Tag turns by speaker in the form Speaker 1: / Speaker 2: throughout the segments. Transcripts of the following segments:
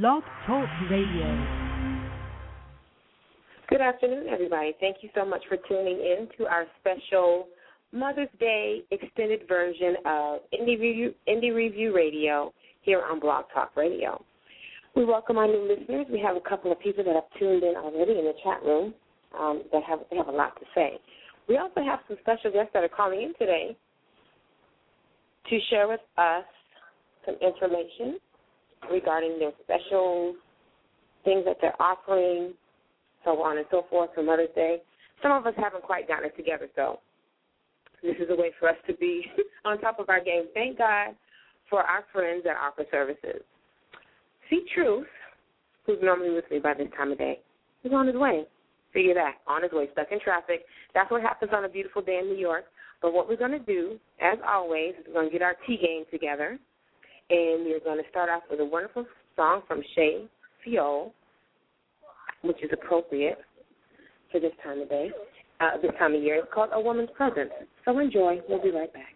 Speaker 1: Blog Talk Radio.
Speaker 2: Good afternoon, everybody. Thank you so much for tuning in to our special Mother's Day extended version of Indie Review, Indie Review Radio here on Blog Talk Radio. We welcome our new listeners. We have a couple of people that have tuned in already in the chat room um, that have they have a lot to say. We also have some special guests that are calling in today to share with us some information regarding their special things that they're offering, so on and so forth for Mother's Day. Some of us haven't quite gotten it together, so this is a way for us to be on top of our game. Thank God for our friends that offer services. See Truth, who's normally with me by this time of day, is on his way. Figure that. On his way, stuck in traffic. That's what happens on a beautiful day in New York. But what we're going to do, as always, is we're going to get our tea game together. And we're going to start off with a wonderful song from Shay Fiol, which is appropriate for this time of day, uh, this time of year. It's called A Woman's Presence. So enjoy. We'll be right back.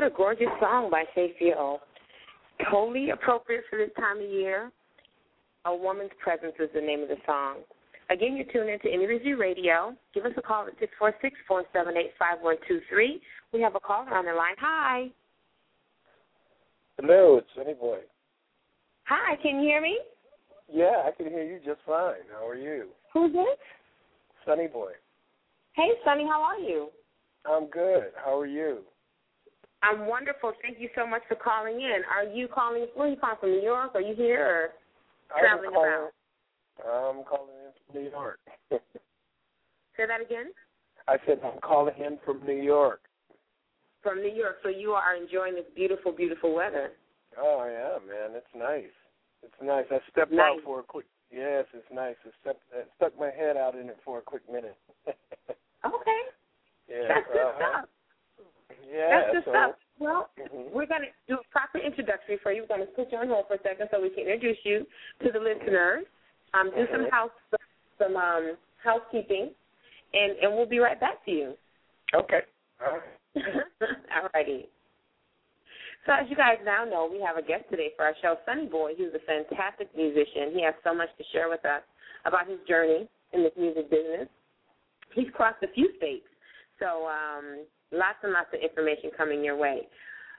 Speaker 2: What a gorgeous song by Sayfio. Totally appropriate for this time of year. A Woman's Presence is the name of the song. Again, you're tuned into Review Radio. Give us a call at 646 478 5123. We have a caller on the line. Hi.
Speaker 1: Hello, it's Sunny Boy.
Speaker 2: Hi, can you hear me?
Speaker 1: Yeah, I can hear you just fine. How are you?
Speaker 2: Who's this?
Speaker 1: Sunny Boy.
Speaker 2: Hey, Sunny, how are you?
Speaker 1: I'm good. How are you?
Speaker 2: I'm wonderful. Thank you so much for calling in. Are you calling? Where are you calling from? New York? Are you here or traveling
Speaker 1: calling,
Speaker 2: about?
Speaker 1: I'm calling in from New York.
Speaker 2: Say that again.
Speaker 1: I said I'm calling in from New York.
Speaker 2: From New York. So you are enjoying this beautiful, beautiful weather.
Speaker 1: Oh yeah, man, it's nice. It's nice. I stepped
Speaker 2: Nice.
Speaker 1: out for a quick. Yes, it's nice. I stepped, I stuck my head out in it for a quick minute.
Speaker 2: Okay.
Speaker 1: yeah.
Speaker 2: That's good
Speaker 1: uh-huh.
Speaker 2: stuff.
Speaker 1: Yeah.
Speaker 2: That's good
Speaker 1: so,
Speaker 2: stuff. Well,
Speaker 1: mhm.
Speaker 2: we're going to do a proper introductory for you. We're going to put you on hold for a second so we can introduce you to the listeners. Um, do some
Speaker 1: Mhm.
Speaker 2: house some um, housekeeping, and and we'll be right back to you.
Speaker 1: Okay. All right.
Speaker 2: All righty. So as you guys now know, we have a guest today for our show, Sunny Boy. He's a fantastic musician. He has so much to share with us about his journey in this music business. He's crossed a few states, so um, lots and lots of information coming your way.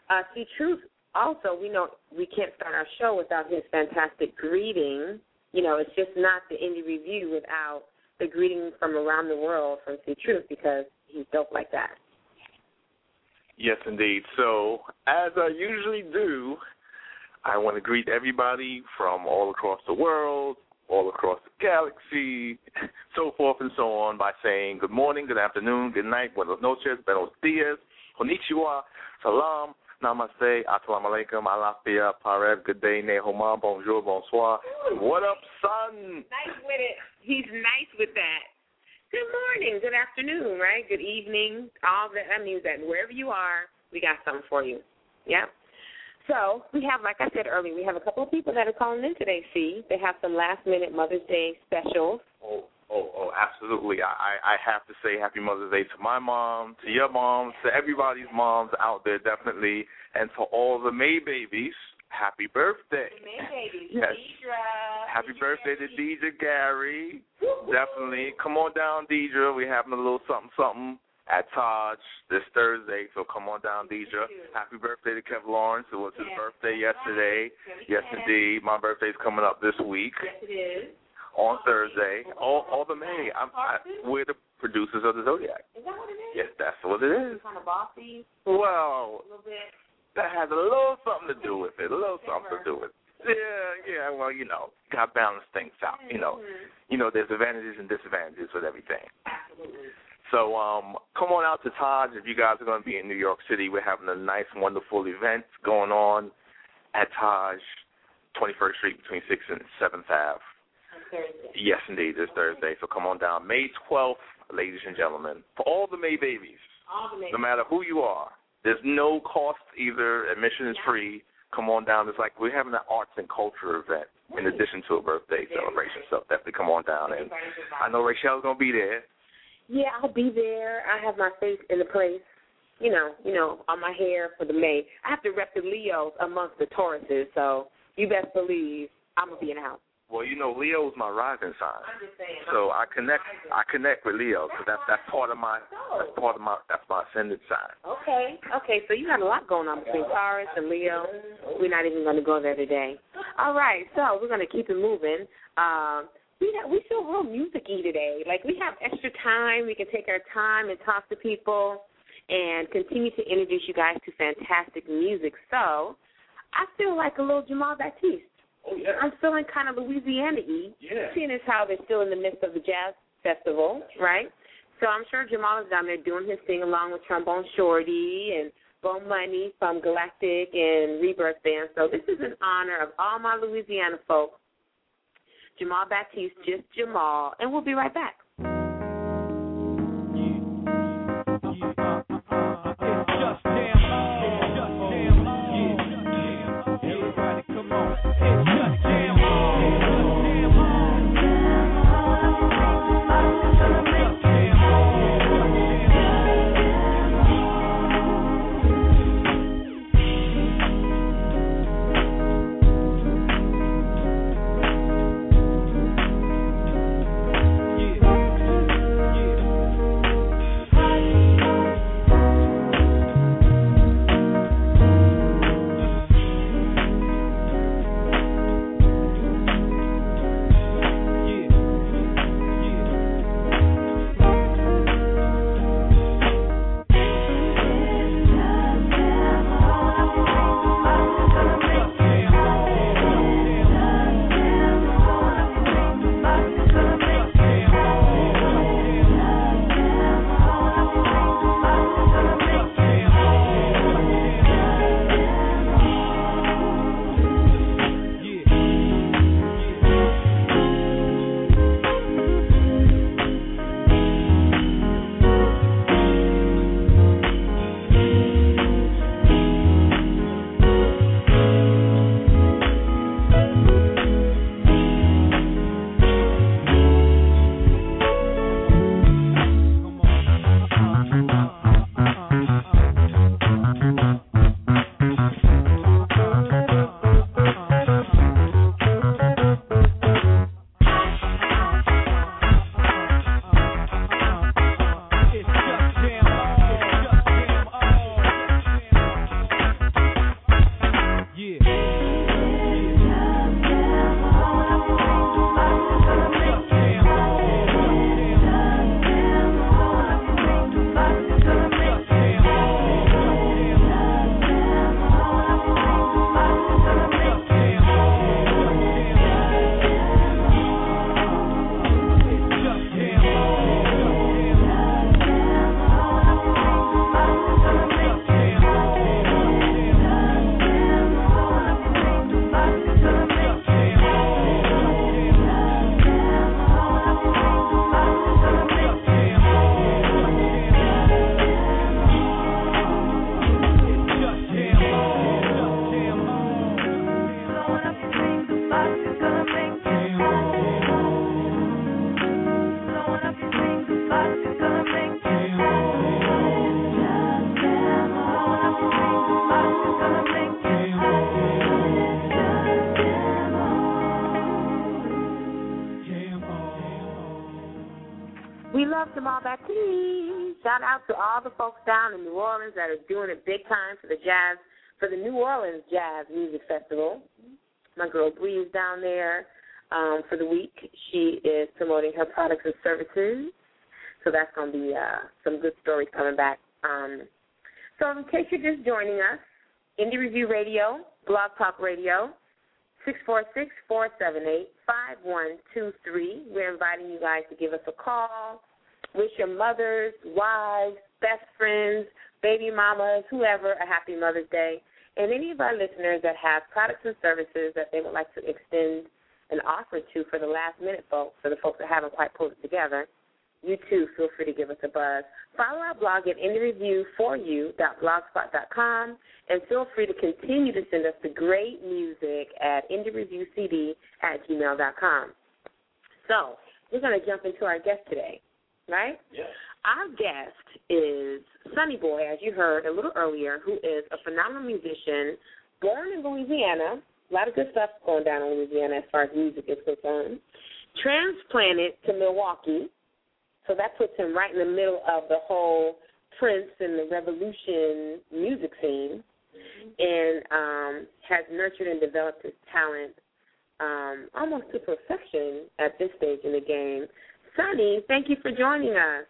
Speaker 2: Uh, see, truth. Also, we know we can't start our show without his fantastic greeting. You know, it's just not the indie review without the greeting from around the world from See Truth because he's dope like that.
Speaker 3: Yes, indeed. So, as I usually do, I want to greet everybody from all across the world, all across the galaxy, so forth and so on, by saying good morning, good afternoon, good night, buenos noches, buenos dias, konnichiwa, salam, namaste, assalamu alaikum, alafia, parev, good day, nehoma, bonjour, bonsoir. What up, son?
Speaker 2: Nice with it. He's nice with that. Good morning, good afternoon, right? Good evening. All that I mean, that wherever you are, we got something for you. Yeah. So we have, like I said earlier, we have a couple of people that are calling in today. See, they have some last minute Mother's Day specials.
Speaker 3: Oh, oh, oh, absolutely. I, I I have to say Happy Mother's Day to my mom, to your mom, to everybody's moms out there, definitely, and to all the May babies. Happy birthday.
Speaker 2: May baby,
Speaker 3: Yes.
Speaker 2: Deidre.
Speaker 3: Happy birthday to Deidre Gary. Definitely. Come on down, Deidre. We're having a little something, something at Taj this Thursday, so come on down, Deidre. Happy birthday to Kev Lawrence. It was his birthday yesterday. Yes, indeed. My birthday's coming up this week
Speaker 2: Yes, it is.
Speaker 3: on Thursday. All, all the May. I'm, I, we're the producers of the Zodiac.
Speaker 2: Is that what it is?
Speaker 3: Yes, that's what it is.
Speaker 2: Kind of bossy,
Speaker 3: Well,
Speaker 2: a little bit.
Speaker 3: that has a little something to do with it. A little something to do with it. Yeah, yeah. Well, you know, got to balance things out. You know,
Speaker 2: Mhm.
Speaker 3: you know, there's advantages and disadvantages with everything.
Speaker 2: Absolutely.
Speaker 3: So um, come on out to Taj if you guys are going to be in New York City. We're having a nice, wonderful event going on at Taj, 21st Street between 6th and 7th Ave.
Speaker 2: Thursday.
Speaker 3: Yes, indeed, this Thursday. So come on down. May 12th, ladies and gentlemen. For all the May babies,
Speaker 2: All the May.
Speaker 3: no matter who you are, there's no cost either. Admission is free. Come on down. It's like we're having an arts and culture event in addition to a birthday celebration. So definitely come on down. And I know Rachel's going to be there.
Speaker 2: Yeah, I'll be there. I have my face in the place. You know, you know, on my hair for the May. I have to rep the Leos amongst the Tauruses, so you best believe I'm gonna be in the house.
Speaker 3: Well, you know, Leo's my rising sign.
Speaker 2: I'm just saying.
Speaker 3: So I connect I connect with Leo because that's that's part of my that's part of my that's my ascendant sign.
Speaker 2: Okay, okay. So you got a lot going on between Taurus and Leo. We're not even going to go there today. All right, so we're going to keep it moving. Um, we have, we feel real music-y today. Like we have extra time. We can take our time and talk to people and continue to introduce you guys to fantastic music. So I feel like a little Jamal Batiste.
Speaker 3: Oh yeah,
Speaker 2: I'm feeling kind of Louisiana-y.
Speaker 3: yeah.
Speaker 2: Seeing as how they're still in the midst of the jazz festival, right? So I'm sure Jamal is down there doing his thing along with Trombone Shorty and Bo Money from Galactic and Rebirth Band. So this is in honor of all my Louisiana folks. Jamal Batiste, just Jamal, and we'll be right back. Down in New Orleans that are doing it big time for the jazz, for the New Orleans Jazz Music Festival. My girl Bree is down there um, for the week. She is promoting her products and services. So that's going to be uh, some good stories coming back. Um, so in case you're just joining us, Indie Review Radio, Blog Talk Radio, 646-478-5123. We're inviting you guys to give us a call. Wish your mothers, wives, best friends, baby mamas, whoever a happy Mother's Day. And any of our listeners that have products and services that they would like to extend an offer to for the last minute folks, for the folks that haven't quite pulled it together, you too feel free to give us a buzz. Follow our blog at indiereviewforyou.blogspot.com and feel free to continue to send us the great music at indiereviewcd at gmail.com. So, we're going to jump into our guest today, right?
Speaker 1: Yes.
Speaker 2: Our guest is Sonny Boy, as you heard a little earlier, who is a phenomenal musician, born in Louisiana. A lot of good stuff going down in Louisiana as far as music is concerned. Transplanted to Milwaukee so that puts him right in the middle of the whole Prince and the Revolution music scene, and um, has nurtured and developed his talent um, almost to perfection at this stage in the game. Sonny, thank you for joining us.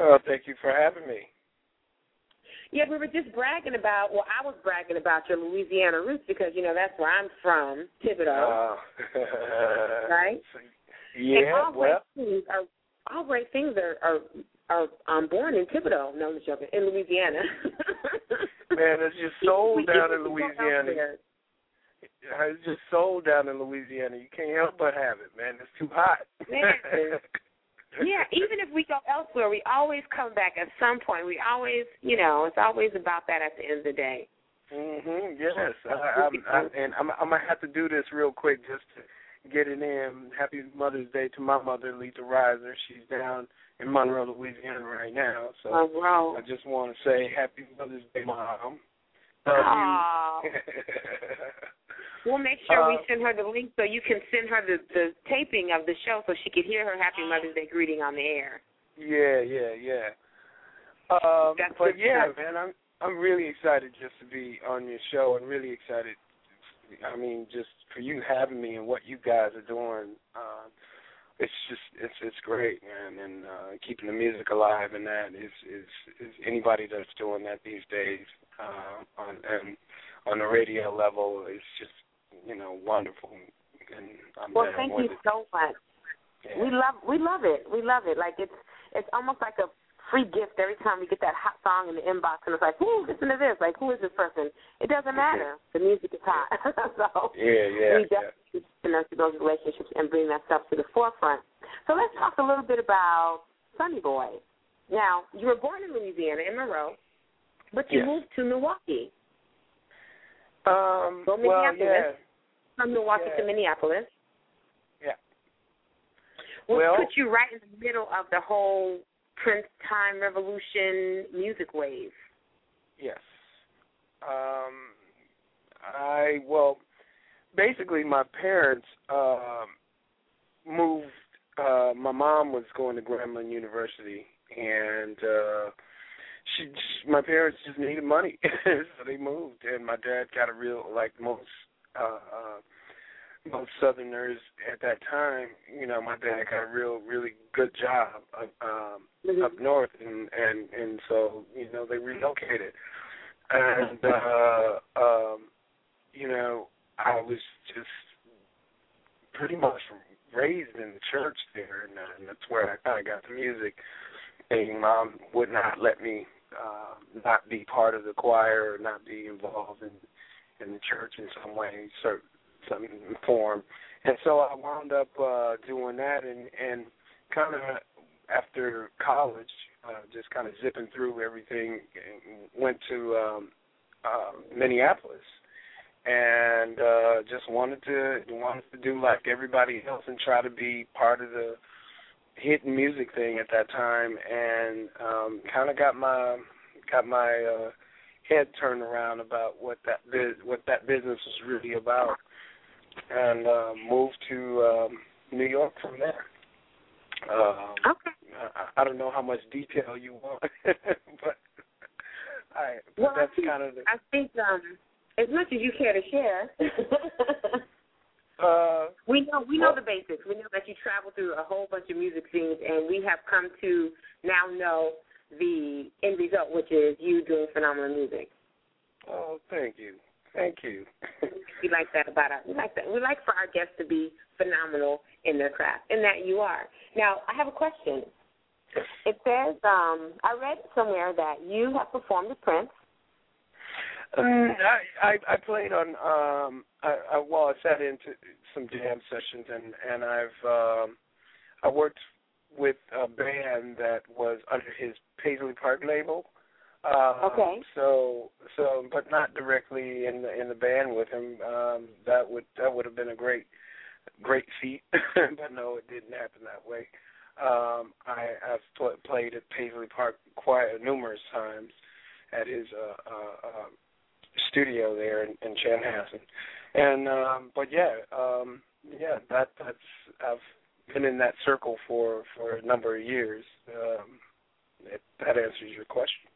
Speaker 1: Oh, thank you for having me.
Speaker 2: Yeah, we were just bragging about. Well, I was bragging about your Louisiana roots because you know that's where I'm from, Thibodaux,
Speaker 1: Uh,
Speaker 2: right?
Speaker 1: Yeah,
Speaker 2: and all
Speaker 1: well,
Speaker 2: great things are all great things are are are um, born in Thibodaux. No, I'm joking. In Louisiana.
Speaker 1: man, it's just sold down in Louisiana. It's just sold down in Louisiana. You can't help but have it, man. It's too hot.
Speaker 2: Man. Yeah, even if we go elsewhere, we always come back at some point. We always, you know, it's always about that at the end of the day.
Speaker 1: Mhm. Yes. I, I'm, I, and I'm, I'm gonna have to do this real quick just to get it in. Happy Mother's Day to my mother, Letha Riser. She's down in Monroe, Louisiana, right now. So
Speaker 2: Monroe.
Speaker 1: I just want to say Happy Mother's Day, Mom. Love
Speaker 2: Aw.
Speaker 1: you.
Speaker 2: We'll make sure we
Speaker 1: Uh,
Speaker 2: send her the link so you can send her the, the taping of the show so she can hear her Happy Mother's Day greeting on the air.
Speaker 1: yeah, yeah, yeah. Um,
Speaker 2: That's
Speaker 1: but yeah,
Speaker 2: stuff.
Speaker 1: man, I'm I'm really excited just to be on your show, and really excited. I mean, just for you having me and what you guys are doing. Um, it's just it's it's great, man, and uh, keeping the music alive and that is is is anybody that's doing that these days uh, on and on the radio level is just you know wonderful. And I'm
Speaker 2: Well, thank you
Speaker 1: it.
Speaker 2: so much.
Speaker 1: Yeah.
Speaker 2: We love we love it. We love it. Like it's it's almost like a free gift every time we get that hot song in the inbox and it's like, Ooh, listen to this. Like, who is this person? It doesn't matter. The music is hot. so
Speaker 1: Yeah, yeah,
Speaker 2: we
Speaker 1: yeah.
Speaker 2: definitely should nurture those relationships and bring that stuff to the forefront. So let's talk a little bit about Sunny Boy. Now, you were born in Louisiana, in Monroe, but you
Speaker 1: Yes.
Speaker 2: moved to Milwaukee.
Speaker 1: Um, well,
Speaker 2: Minneapolis. From Milwaukee
Speaker 1: Yeah.
Speaker 2: to Minneapolis.
Speaker 1: yeah.
Speaker 2: Which
Speaker 1: Well-
Speaker 2: put you right in the middle of the whole Prince Time Revolution music wave.
Speaker 1: Yes. Um, I well, basically, my parents um, moved. Uh, my mom was going to Grambling University, and uh, she, just, my parents just needed money, so they moved. And my dad got a real, like most, uh, uh, most Southerners at that time. You know, my dad got a real, really good job. Uh, um,
Speaker 2: Mhm.
Speaker 1: up north and and and so you know they relocated and uh um you know i was just pretty much raised in the church there and, uh, and that's where i kind of got the music and mom would not let me uh not be part of the choir or not be involved in in the church in some way certain some form. And so i wound up uh doing that and and kind of after college, uh, just kind of zipping through everything, went to um, uh, Minneapolis, and uh, just wanted to wanted to do like everybody else and try to be part of the hit music thing at that time, and um, kind of got my got my uh, head turned around about what that biz- what that business was really about, and uh, moved to um, New York from there. Um,
Speaker 2: Okay.
Speaker 1: I, I don't know how much detail you want, but I but
Speaker 2: well,
Speaker 1: that's
Speaker 2: I think,
Speaker 1: kind of the.
Speaker 2: I think um, as much as you care to share.
Speaker 1: uh,
Speaker 2: we know we know the basics. We know that you travel through a whole bunch of music scenes, and we have come to now know the end result, which is you doing phenomenal music.
Speaker 1: Oh, thank you, thank you.
Speaker 2: we like that about us. We like that. We like for our guests to be phenomenal in their craft, and that you are. Now, I have a question. It says, um, I read somewhere that you have performed with Prince.
Speaker 1: Um, I, I I played on um I, I well I sat into some jam sessions and and I've um I worked with a band that was under his Paisley Park label. Uh,
Speaker 2: okay.
Speaker 1: So so but not directly in the in the band with him. Um that would that would have been a great great feat. but no, it didn't happen that way. Um I I've pl- played at Paisley Park quite numerous times at his uh uh, uh studio there in, in Chanhassen. And um but yeah, um yeah, that that's I've been in that circle for for a number of years. Um if that answers your question.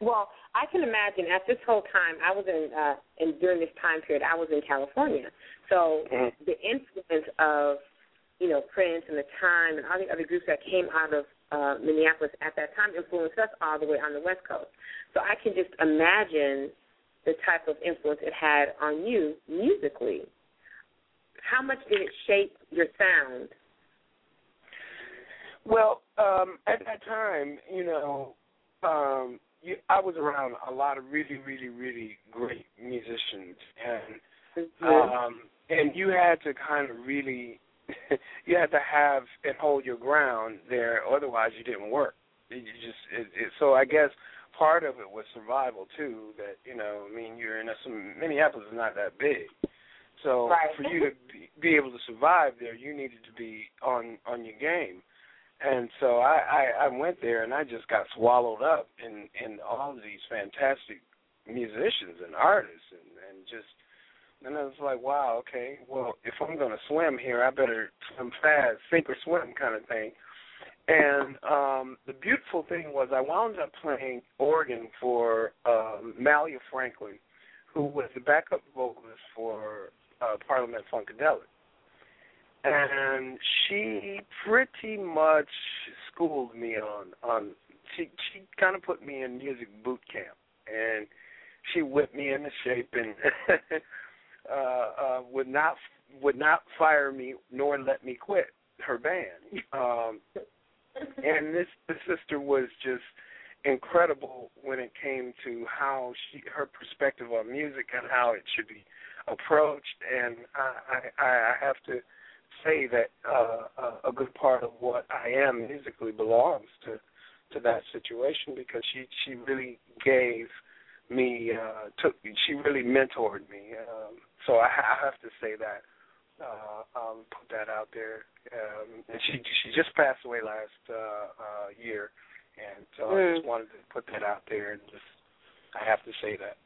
Speaker 2: Well, I can imagine at this whole time I was in uh in during this time period I was in California. So
Speaker 1: mm-hmm.
Speaker 2: the influence of, you know, Prince and the time and all the other groups that came out of uh Minneapolis at that time influenced us all the way on the West Coast. So I can just imagine the type of influence it had on you musically. How much did it shape your sound?
Speaker 1: Well, um, at that time, you know, um, you, I was around a lot of really, really, really great musicians, and
Speaker 2: mm-hmm.
Speaker 1: um, and you had to kind of really, you had to have and hold your ground there, otherwise you didn't work. You just it, it, so I guess part of it was survival too. That you know, I mean, you're in a, some Minneapolis is not that big, so
Speaker 2: right.
Speaker 1: for you to be, be able to survive there, you needed to be on on your game. And so I, I I went there and I just got swallowed up in in all of these fantastic musicians and artists and and just and I was like, wow, okay, well, if I'm to swim here, I better swim fast, sink or swim kind of thing. And um the beautiful thing was I wound up playing organ for um Mallia Franklin, who was the backup vocalist for uh Parliament Funkadelic. And she pretty much schooled me on on she she kind of put me in music boot camp and she whipped me into shape and uh uh would not would not fire me nor let me quit her band. Um and this the sister was just incredible when it came to how she her perspective on music and how it should be approached and I I, I have to say that uh, a good part of what I am musically belongs to to that situation because she she really gave me uh took she really mentored me um so I, I have to say that uh um put that out there um, and she she just passed away last uh, uh, year, and so mm. I just wanted to put that out there and just I have to say that.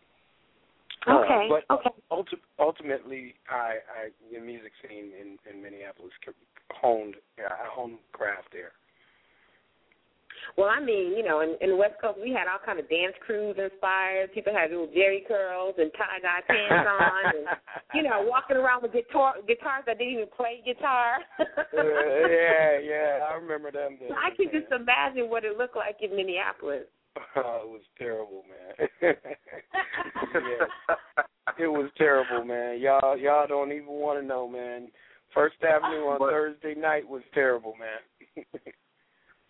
Speaker 2: Okay.
Speaker 1: Uh, but
Speaker 2: okay.
Speaker 1: Ulti- ultimately, I, I the music scene in in Minneapolis honed yeah, I honed craft there.
Speaker 2: Well, I mean, you know, in, in the West Coast, we had all kind of dance crews inspired. People had little Jheri curls and tie dye pants on, and you know, walking around with guitar guitars that didn't even play guitar.
Speaker 1: uh, yeah, yeah, I remember them. Days,
Speaker 2: I can
Speaker 1: man.
Speaker 2: just imagine what it looked like in Minneapolis.
Speaker 1: Oh, it was terrible, man. yeah. It was terrible, man. Y'all, y'all don't even want to know, man. First Avenue on
Speaker 3: but,
Speaker 1: Thursday night was terrible, man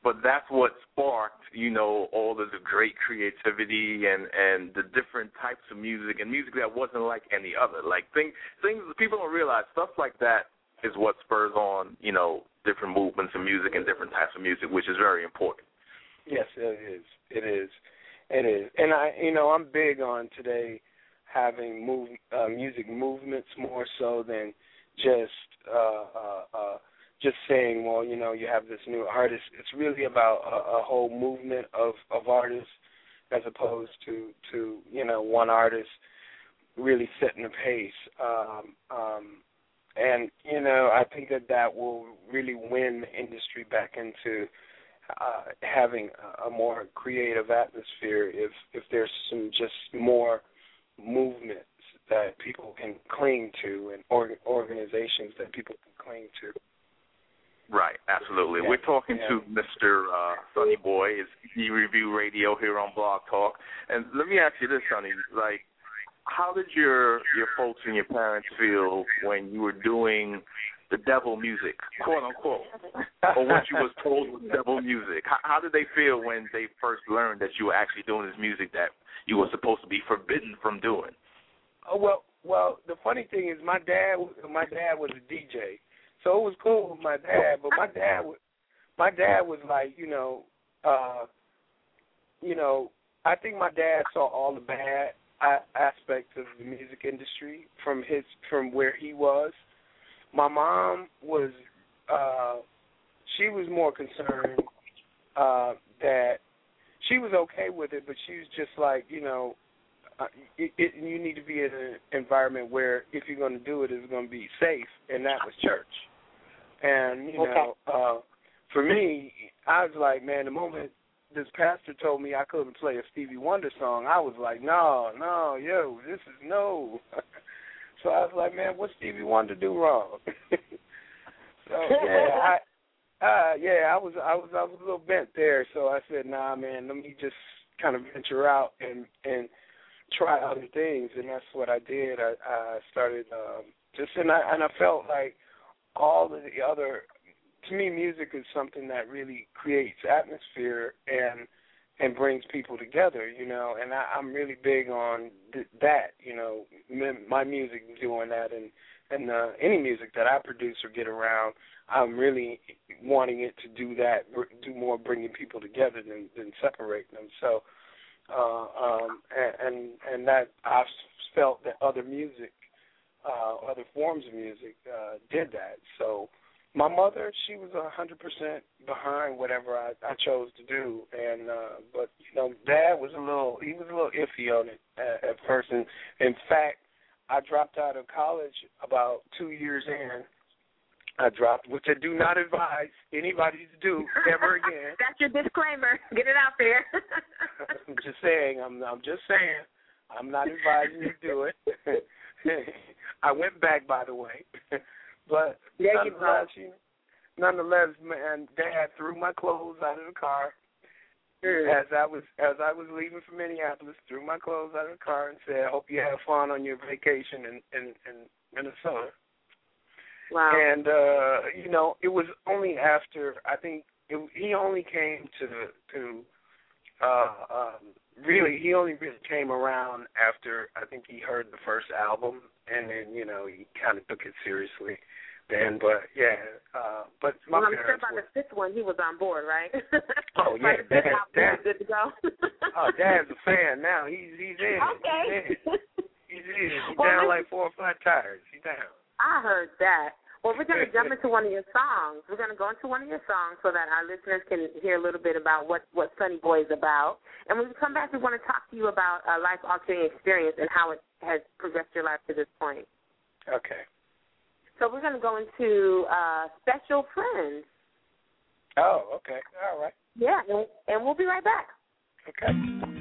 Speaker 3: but that's what sparked, you know, all of the great creativity and and the different types of music and music that wasn't like any other. Like things things people don't realize stuff like that is what spurs on, you know, different movements in music and different types of music, which is very important.
Speaker 1: Yes, it is. It is. It is. And I, you know, I'm big on today having move uh, music movements more so than just uh, uh, uh, just saying, well, you know, you have this new artist. It's really about a, a whole movement of of artists, as opposed to to you know one artist really setting the pace. Um, um, and you know, I think that that will really win the industry back into uh, having a, more creative atmosphere if if there's some just more movements that people can cling to and or, organizations that people can cling to.
Speaker 3: Right, absolutely. Yeah. We're talking yeah. to Mr. Uh, Sonny Boy, it's E Review Radio here on Blog Talk. And let me ask you this, Sonny, like how did your your folks and your parents feel when you were doing the devil music, quote unquote, or what you was told was devil music? How, how did they feel when they first learned that you were actually doing this music that you were supposed to be forbidden from doing?
Speaker 1: Oh well, well. The funny thing is, my dad, my dad was a DJ, so it was cool with my dad. But my dad, my dad was like, you know, uh, you know, I think my dad saw all the bad aspects of the music industry from his from where he was my mom was uh she was more concerned uh that she was okay with it but she was just like you know uh, it, it, you need to be in an environment where if you're going to do it, it's going to be safe, and that was church. And you
Speaker 2: okay.
Speaker 1: know, uh, for me, I was like, man, the moment this pastor told me I couldn't play a Stevie Wonder song, I was like, no, no, yo, this is no. So I was like, man, what Stevie Wonder do wrong? so yeah, I uh yeah, I was I was I was a little bent there, so I said, nah man, let me just kind of venture out and and try other things and that's what I did. I I started um just and I and I felt like all of the other to me music is something that really creates atmosphere and and brings people together, you know. And I, I'm really big on th- that, you know, my music doing that, and and uh, any music that I produce or get around, I'm really wanting it to do that, do more bringing people together than than separating them. So, uh, um, and and, and that I've felt that other music, uh, other forms of music, uh, did that. My mother, she was a hundred percent behind whatever I, I chose to do, and uh, but you know, Dad was a little, he was a little iffy on it at, at first. And in fact, I dropped out of college about two years in. I dropped, which I do not advise anybody to do ever again.
Speaker 2: That's your disclaimer. Get it out there.
Speaker 1: I'm just saying. I'm. I'm just saying. I'm not advising you to do it. I went back, by the way. But nonetheless, you nonetheless, man, Dad threw my clothes out of the car as I was as I was leaving for Minneapolis. Threw my clothes out of the car and said, "Hope you have fun on your vacation in in, in Minnesota."
Speaker 2: Wow.
Speaker 1: And uh, you know, it was only after I think it, he only came to to uh, um, really he only really came around after I think he heard the first album, and then you know he kind of took it seriously then. But yeah, uh, but my
Speaker 2: well, I'm
Speaker 1: sure
Speaker 2: by
Speaker 1: were,
Speaker 2: the fifth one he was on board, right?
Speaker 1: Oh yeah, Dad, Dad,
Speaker 2: good to go.
Speaker 1: oh, Dad's a fan now. He's he's in.
Speaker 2: Okay.
Speaker 1: He's in. He's in. He's
Speaker 2: well,
Speaker 1: down like four or five tires. He's down.
Speaker 2: I heard that. Well, we're going to jump into one of your songs. We're going to go into one of your songs so that our listeners can hear a little bit about what what Sunny Boy is about. And when we come back, we want to talk to you about a life altering experience and how it has progressed your life to this point.
Speaker 1: Okay.
Speaker 2: So we're going to go into uh, special friends.
Speaker 1: Oh, okay. All right.
Speaker 2: Yeah, and, and we'll be right back.
Speaker 1: Okay.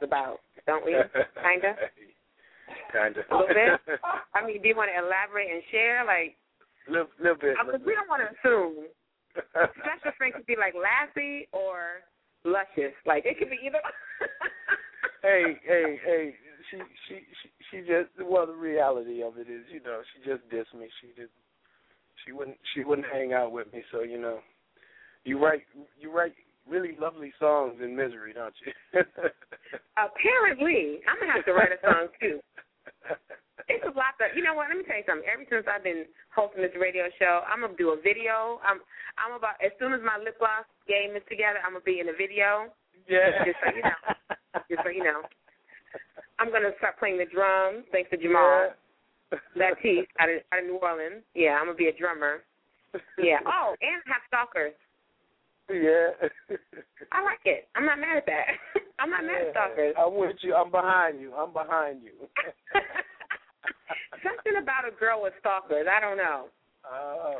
Speaker 2: That's about, don't we? Kinda?
Speaker 1: Kinda.
Speaker 2: A little bit? I mean, do you want to elaborate and share? Like,
Speaker 1: little, little bit.
Speaker 2: Because we don't want to assume. Special Friend could be like Lassie or Luscious. Like, it could be either.
Speaker 1: hey, hey, hey. She, she, she, she just. Well, the reality of it is, you know, she just dissed me. She did. She wouldn't. She wouldn't hang out with me. So, you know, you write. You write really lovely songs in misery, don't you?
Speaker 2: Apparently, I'm gonna have to write a song too. It's a lot of you know what, let me tell you something. Ever since I've been hosting this radio show, I'm gonna do a video. I'm I'm about as soon as my lip gloss game is together, I'm gonna be in a video.
Speaker 1: Yeah.
Speaker 2: Just so you know. Just so you know. I'm gonna start playing the drums, thanks to Jamal.
Speaker 1: Yeah.
Speaker 2: Batiste out of out of New Orleans. Yeah, I'm gonna be a drummer. Yeah. Oh, and have stalkers.
Speaker 1: Yeah.
Speaker 2: I like it. I'm not mad at that. I'm not mad at stalkers.
Speaker 1: I'm with you. I'm behind you. I'm behind you.
Speaker 2: Something about a girl with stalkers. I don't know.
Speaker 1: Uh,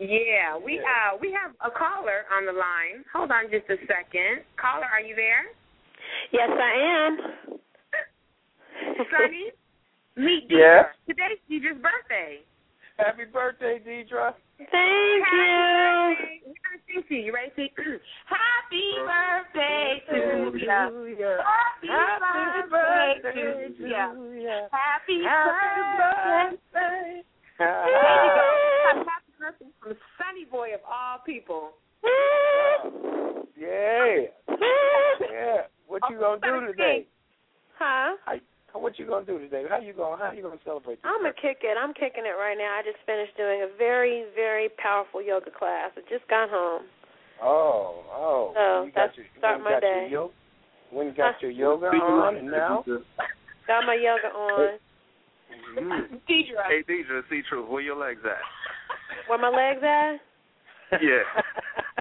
Speaker 2: yeah, we uh we have a caller on the line. Hold on just a second. Caller, are you there?
Speaker 4: Yes, I am.
Speaker 2: Sonny, meet
Speaker 1: Yes.
Speaker 2: Deidre. Today's Deidre's birthday.
Speaker 1: Happy birthday, Deidre.
Speaker 4: Thank
Speaker 2: Happy
Speaker 4: you.
Speaker 2: birthday. We're gonna sing you. You ready? Sing. Happy birthday to you. Happy birthday to you. Happy birthday. There you go. Happy birthday from Sunny Boy of all people.
Speaker 1: Yeah. Yeah. What you gonna do today?
Speaker 4: Huh?
Speaker 1: How, what you gonna do today? How you gonna How you gonna celebrate? This
Speaker 4: I'm gonna kick it. I'm kicking it right now. I just finished doing a very, very powerful yoga class. I just got home.
Speaker 1: Oh, oh.
Speaker 4: So,
Speaker 1: you got
Speaker 4: that's
Speaker 1: your,
Speaker 4: start
Speaker 1: you
Speaker 4: my
Speaker 1: got
Speaker 4: day.
Speaker 1: Your yoga, when you got your yoga on, and now.
Speaker 4: Got my yoga on.
Speaker 3: Mm.
Speaker 2: Deidre.
Speaker 3: Hey, Deidre, see truth. Where your legs at?
Speaker 4: Where my legs at?
Speaker 3: Yeah.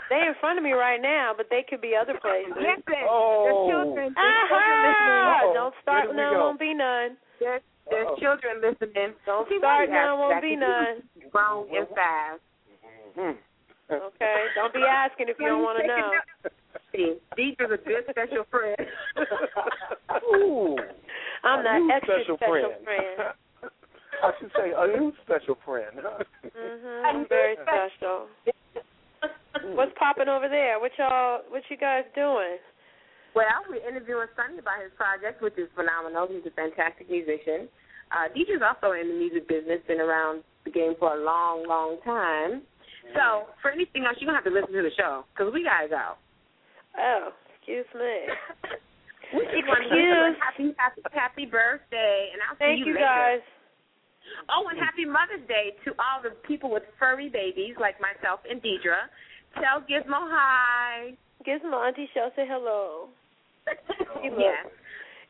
Speaker 4: They in front of me right now, but they could be other places.
Speaker 2: Listen,
Speaker 1: Oh.
Speaker 2: there's children. There's
Speaker 4: Aha!
Speaker 1: Oh,
Speaker 4: Don't start
Speaker 1: where
Speaker 4: none,
Speaker 1: go?
Speaker 4: won't be none.
Speaker 2: There's, there's
Speaker 1: Uh-oh.
Speaker 2: children listening.
Speaker 4: Don't
Speaker 2: See,
Speaker 4: start
Speaker 2: why
Speaker 4: none, won't
Speaker 2: that?
Speaker 4: be
Speaker 2: 'Cause
Speaker 4: none.
Speaker 2: you Grown and fast.
Speaker 1: Hmm.
Speaker 4: Okay? Don't be asking if you don't want to know.
Speaker 2: See, Deidre's a good special friend.
Speaker 1: Ooh.
Speaker 4: I'm
Speaker 1: a
Speaker 4: that extra
Speaker 1: special,
Speaker 4: special
Speaker 1: friend.
Speaker 4: friend.
Speaker 1: I should say a new special friend. Huh?
Speaker 4: Mhm. I'm very special. What's popping over there? What y'all? What you guys doing?
Speaker 2: Well, we're interviewing Sonny about his project, which is phenomenal. He's a fantastic musician. Uh, Deidre's also in the music business, been around the game for a long, long time. So, for anything else, you're going to have to listen to the show because we got to go.
Speaker 4: Oh, excuse me.
Speaker 2: We just want to happy, happy, happy birthday, and I'll
Speaker 4: Thank
Speaker 2: see you,
Speaker 4: you
Speaker 2: later.
Speaker 4: guys.
Speaker 2: Oh, and happy Mother's Day to all the people with furry babies like myself and Deidre. Tell Gizmo hi.
Speaker 4: Gizmo Auntie Shell say hello.
Speaker 2: yes.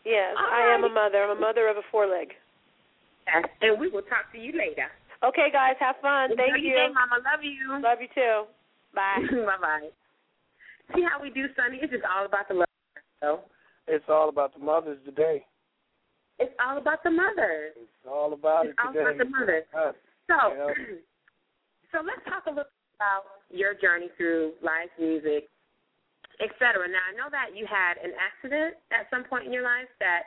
Speaker 4: Yes,
Speaker 2: All
Speaker 4: I am a mother. I'm a mother of a four leg.
Speaker 2: yes. And we will talk to you later.
Speaker 4: Okay, guys, have fun.
Speaker 2: Enjoy
Speaker 4: Thank
Speaker 2: your
Speaker 4: you.
Speaker 2: day, Mama. Love you.
Speaker 4: Love you too. Bye.
Speaker 2: bye bye. See how we do, Sonny? It's just all about the love. So
Speaker 1: It's all about the mothers today.
Speaker 2: it's all about the mothers.
Speaker 1: It's all about
Speaker 2: It's
Speaker 1: it
Speaker 2: all
Speaker 1: today.
Speaker 2: about the mothers.
Speaker 1: Us.
Speaker 2: So,
Speaker 1: Yeah.
Speaker 2: so let's talk a little about your journey through live music, et cetera. Now, I know that you had an accident at some point in your life that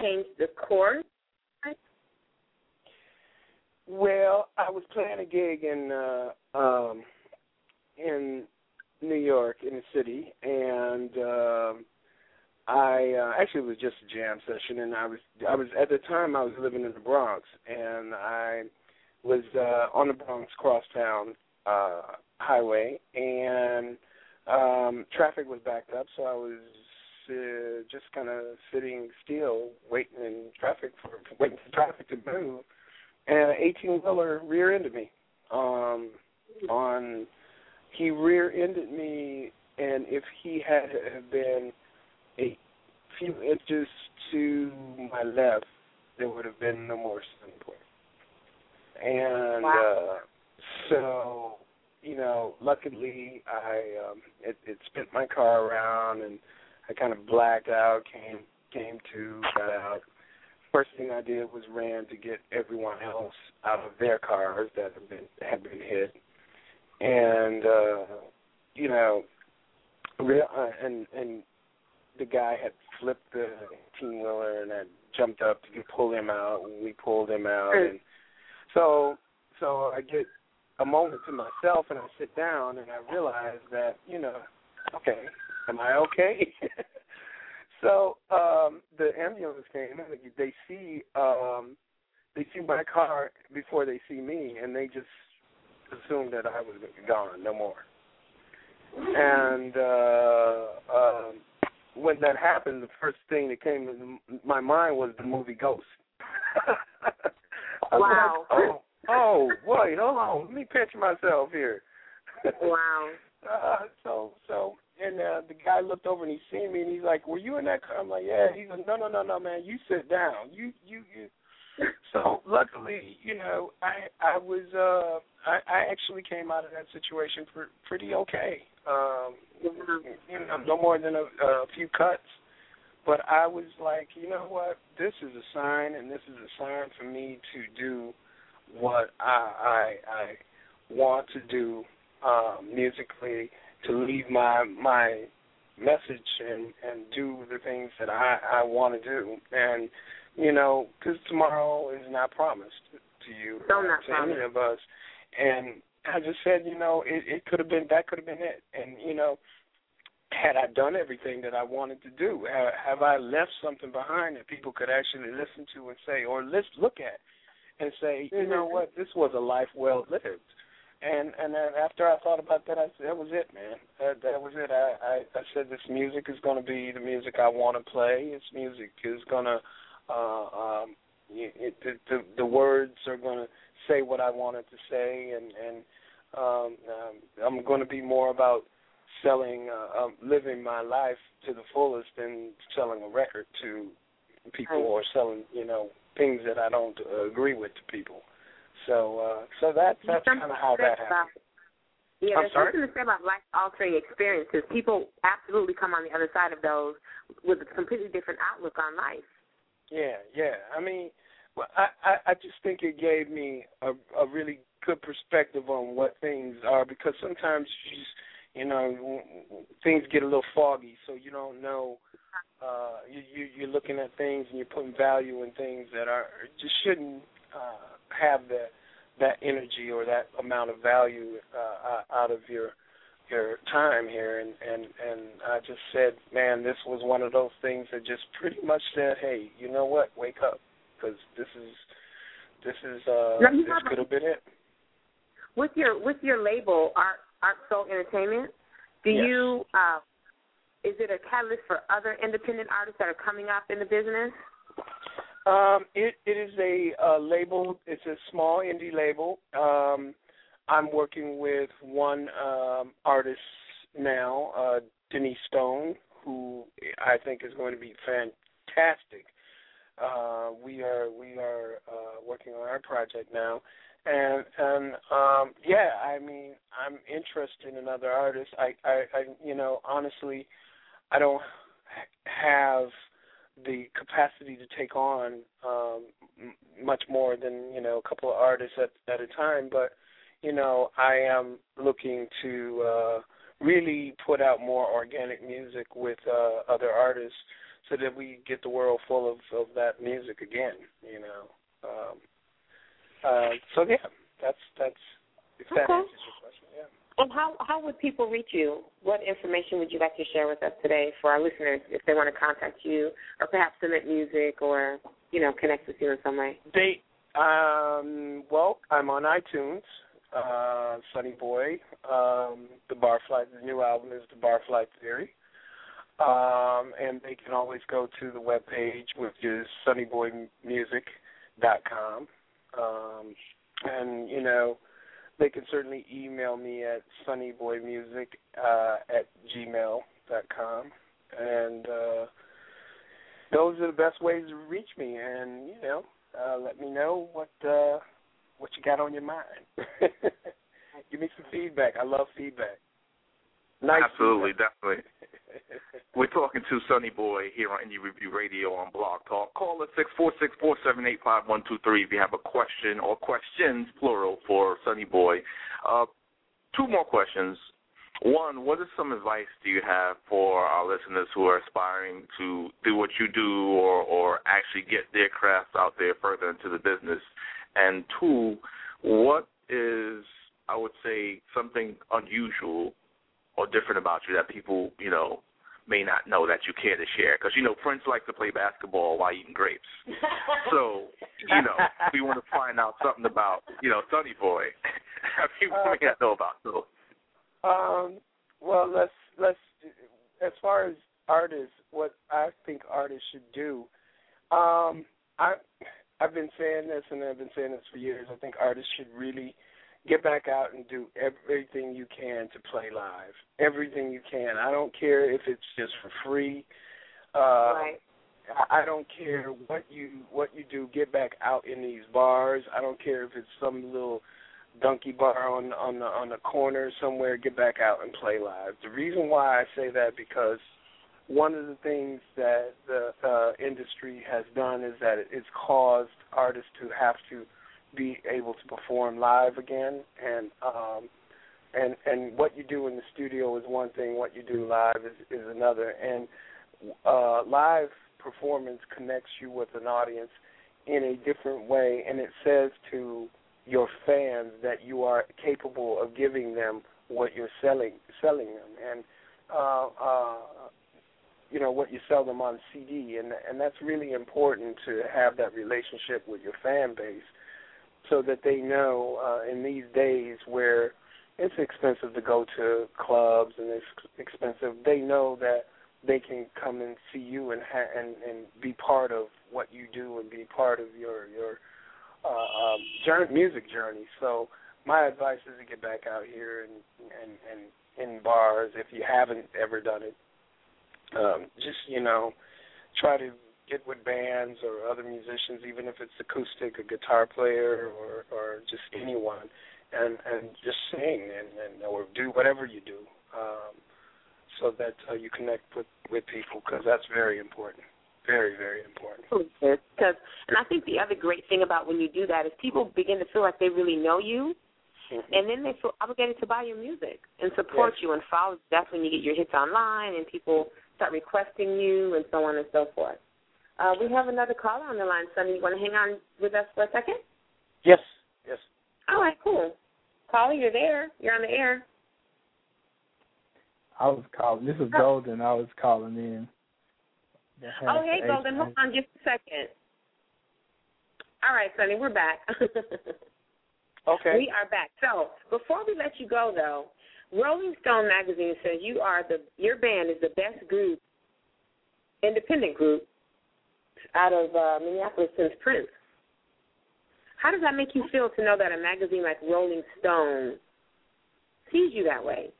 Speaker 2: changed the course.
Speaker 1: Well, I was playing a gig in uh um in New York in the city and um I uh, actually it was just a jam session and I was I was at the time I was living in the Bronx and I was uh on the Bronx crosstown uh highway and um traffic was backed up so I was uh, just kind of sitting still waiting in traffic for waiting for traffic to move and an eighteen wheeler rear ended me. Um on he rear ended me and if he had have been a few inches to my left there would have been no more Boy. And
Speaker 2: Wow.
Speaker 1: uh so, you know, luckily I um it, it spent my car around and I kind of blacked out, came came to, got out. First thing I did was ran to get everyone else out of their cars that had been had been hit, and uh, you know, real uh, and and the guy had flipped the team wheeler and I jumped up to pull him out. And we pulled him out, and so so I get a moment to myself and I sit down and I realize that you know, okay, am I okay? so um the ambulance came and they see um they see my car before they see me and they just assumed that I was gone, no more. And uh um when that happened, the first thing that came to my mind was the movie Ghost.
Speaker 2: wow.
Speaker 1: Like, oh, oh, wait, hold on. Let me picture myself here.
Speaker 2: wow.
Speaker 1: Uh, so, so, and uh, the guy looked over and he seen me and he's like, "Were you in that car?" I'm like, "Yeah." He's like, "No, no, no, no, man. You sit down. You, you, you." So luckily, you know, I I was uh I I actually came out of that situation for, pretty okay. Um, you know, no more than a, a few cuts. But I was like, you know what? This is a sign, and this is a sign for me to do what I I, I want to do um, musically, to leave my my message and and do the things that I I want to do, and you know, because tomorrow is not promised to you or
Speaker 2: not
Speaker 1: to
Speaker 2: promised.
Speaker 1: any of us, and I just said, you know, it, it could have been that could have been it, and you know, had I done everything that I wanted to do, have, have I left something behind that people could actually listen to and say, or let's look at, and say, you know
Speaker 2: Mhm.
Speaker 1: what, this was a life well lived. And and then after I thought about that, I said that was it, man. That that was it. I I, I said this music is going to be the music I want to play. This music is going to, uh, um, it, the, the the words are going to say what I wanted to say, and and um, um, I'm going to be more about selling, uh, um, living my life to the fullest than selling a record to people
Speaker 2: Right.
Speaker 1: or selling, you know, things that I don't uh, agree with to people. So, uh, so that that's kind of how that happened.
Speaker 2: Yeah,
Speaker 1: I'm
Speaker 2: there's
Speaker 1: sorry?
Speaker 2: something to say about life altering experiences. People absolutely come on the other side of those with a completely different outlook on life.
Speaker 1: Yeah, yeah. I mean, well, I, I I just think it gave me a a really good perspective on what things are because sometimes you just, you know things get a little foggy, so you don't know. Uh, you, you you're looking at things and you're putting value in things that are just shouldn't uh, have that that energy or that amount of value uh, out of your your time here and and and I just said, man, this was one of those things that just pretty much said, hey, you know what, wake up because this is this is uh
Speaker 2: Now,
Speaker 1: this could have been it.
Speaker 2: With your with your label Art Art Soul Entertainment, do
Speaker 1: Yes.
Speaker 2: you uh, is it a catalyst for other independent artists that are coming up in the business?
Speaker 1: Um, it it is a label. It's a small indie label. Um, I'm working with one um, artist now, uh, Denise Stone, who I think is going to be fantastic. Uh, we are we are uh, working on our project now, and and um, yeah, I mean I'm interested in other artists. I, I I you know honestly, I don't have the capacity to take on um, m- much more than you know a couple of artists at at a time. But you know, I am looking to uh, really put out more organic music with uh, other artists, so that we get the world full of of that music again. You know, um, uh, so yeah, that's that's if that
Speaker 2: Okay.
Speaker 1: answers your.
Speaker 2: And how how would people reach you? What information would you like to share with us today for our listeners if they want to contact you or perhaps submit music or you know connect with you in some way?
Speaker 1: They um well, I'm on iTunes, uh Sunny Boy. Um the Barfly the new album is the Barfly Theory. Um and they can always go to the web page which is sunnyboymusic.com. Um and you know they can certainly email me at sunnyboymusic uh, at gmail dot com, and uh, those are the best ways to reach me. And you know, uh, let me know what uh, what you got on your mind. Give me some feedback. I love feedback. Nice
Speaker 3: Absolutely, definitely. We're talking to Sonny Boy here on Indie Review Radio on Blog Talk. Call us six four six four seven eight five one two three if you have a question or questions plural for Sonny Boy. Uh, two more questions. One, what is some advice do you have for our listeners who are aspiring to do what you do or, or actually get their craft out there further into the business? And two, what is, I would say, something unusual or different about you that people, you know, may not know that you care to share? Because, you know, Prince likes to play basketball while eating grapes. so, you know, we want to find out something about, you know, Sonny Boy. people uh, may not know about. So
Speaker 1: um, well, let's let's as far as artists, what I think artists should do. Um, I I've been saying this, and I've been saying this for years. I think artists should really get back out and do everything you can to play live. Everything you can. I don't care if it's just for free. Uh,
Speaker 2: right.
Speaker 1: I don't care what you what you do. Get back out in these bars. I don't care if it's some little donkey bar on on the on the corner somewhere, get back out and play live. The reason why I say that because one of the things that the uh, industry has done is that it's caused artists to have to be able to perform live again, and um, and and what you do in the studio is one thing, what you do live is is another, and uh, live performance connects you with an audience in a different way, and it says to your fans that you are capable of giving them what you're selling selling them. And uh uh you know what you sell them on CD and and that's really important to have that relationship with your fan base so that they know uh in these days where it's expensive to go to clubs and it's expensive they know that they can come and see you and ha- and and be part of what you do and be part of your your uh, um, journey, music journey. So my advice is to get back out here and and and in bars if you haven't ever done it. Um, just you know, try to get with bands or other musicians, even if it's acoustic, a guitar player, or or just anyone, and and just sing and and or do whatever you do, um, so that uh, you connect with with people because that's very important. Very, very important.
Speaker 2: Because, and I think the other great thing about when you do that is people begin to feel like they really know you, mm-hmm. and then they feel obligated to buy your music and support
Speaker 1: yes.
Speaker 2: you and follow. That's when you get your hits online and people start requesting you and so on and so forth. Uh, we have another caller on the line, Sonny. You want to hang on with us for a second?
Speaker 1: Yes. Yes.
Speaker 2: All right, cool. Caller, you're there. You're on the air.
Speaker 5: I was calling. This is Golden. I was calling in.
Speaker 2: Oh, hey, Golden. Hold on just a second. All right, Sonny, we're back.
Speaker 1: okay.
Speaker 2: We are back. So before we let you go, though, Rolling Stone magazine says you are the your band is the best group, independent group, out of uh, Minneapolis since Prince. How does that make you feel to know that a magazine like Rolling Stone sees you that way?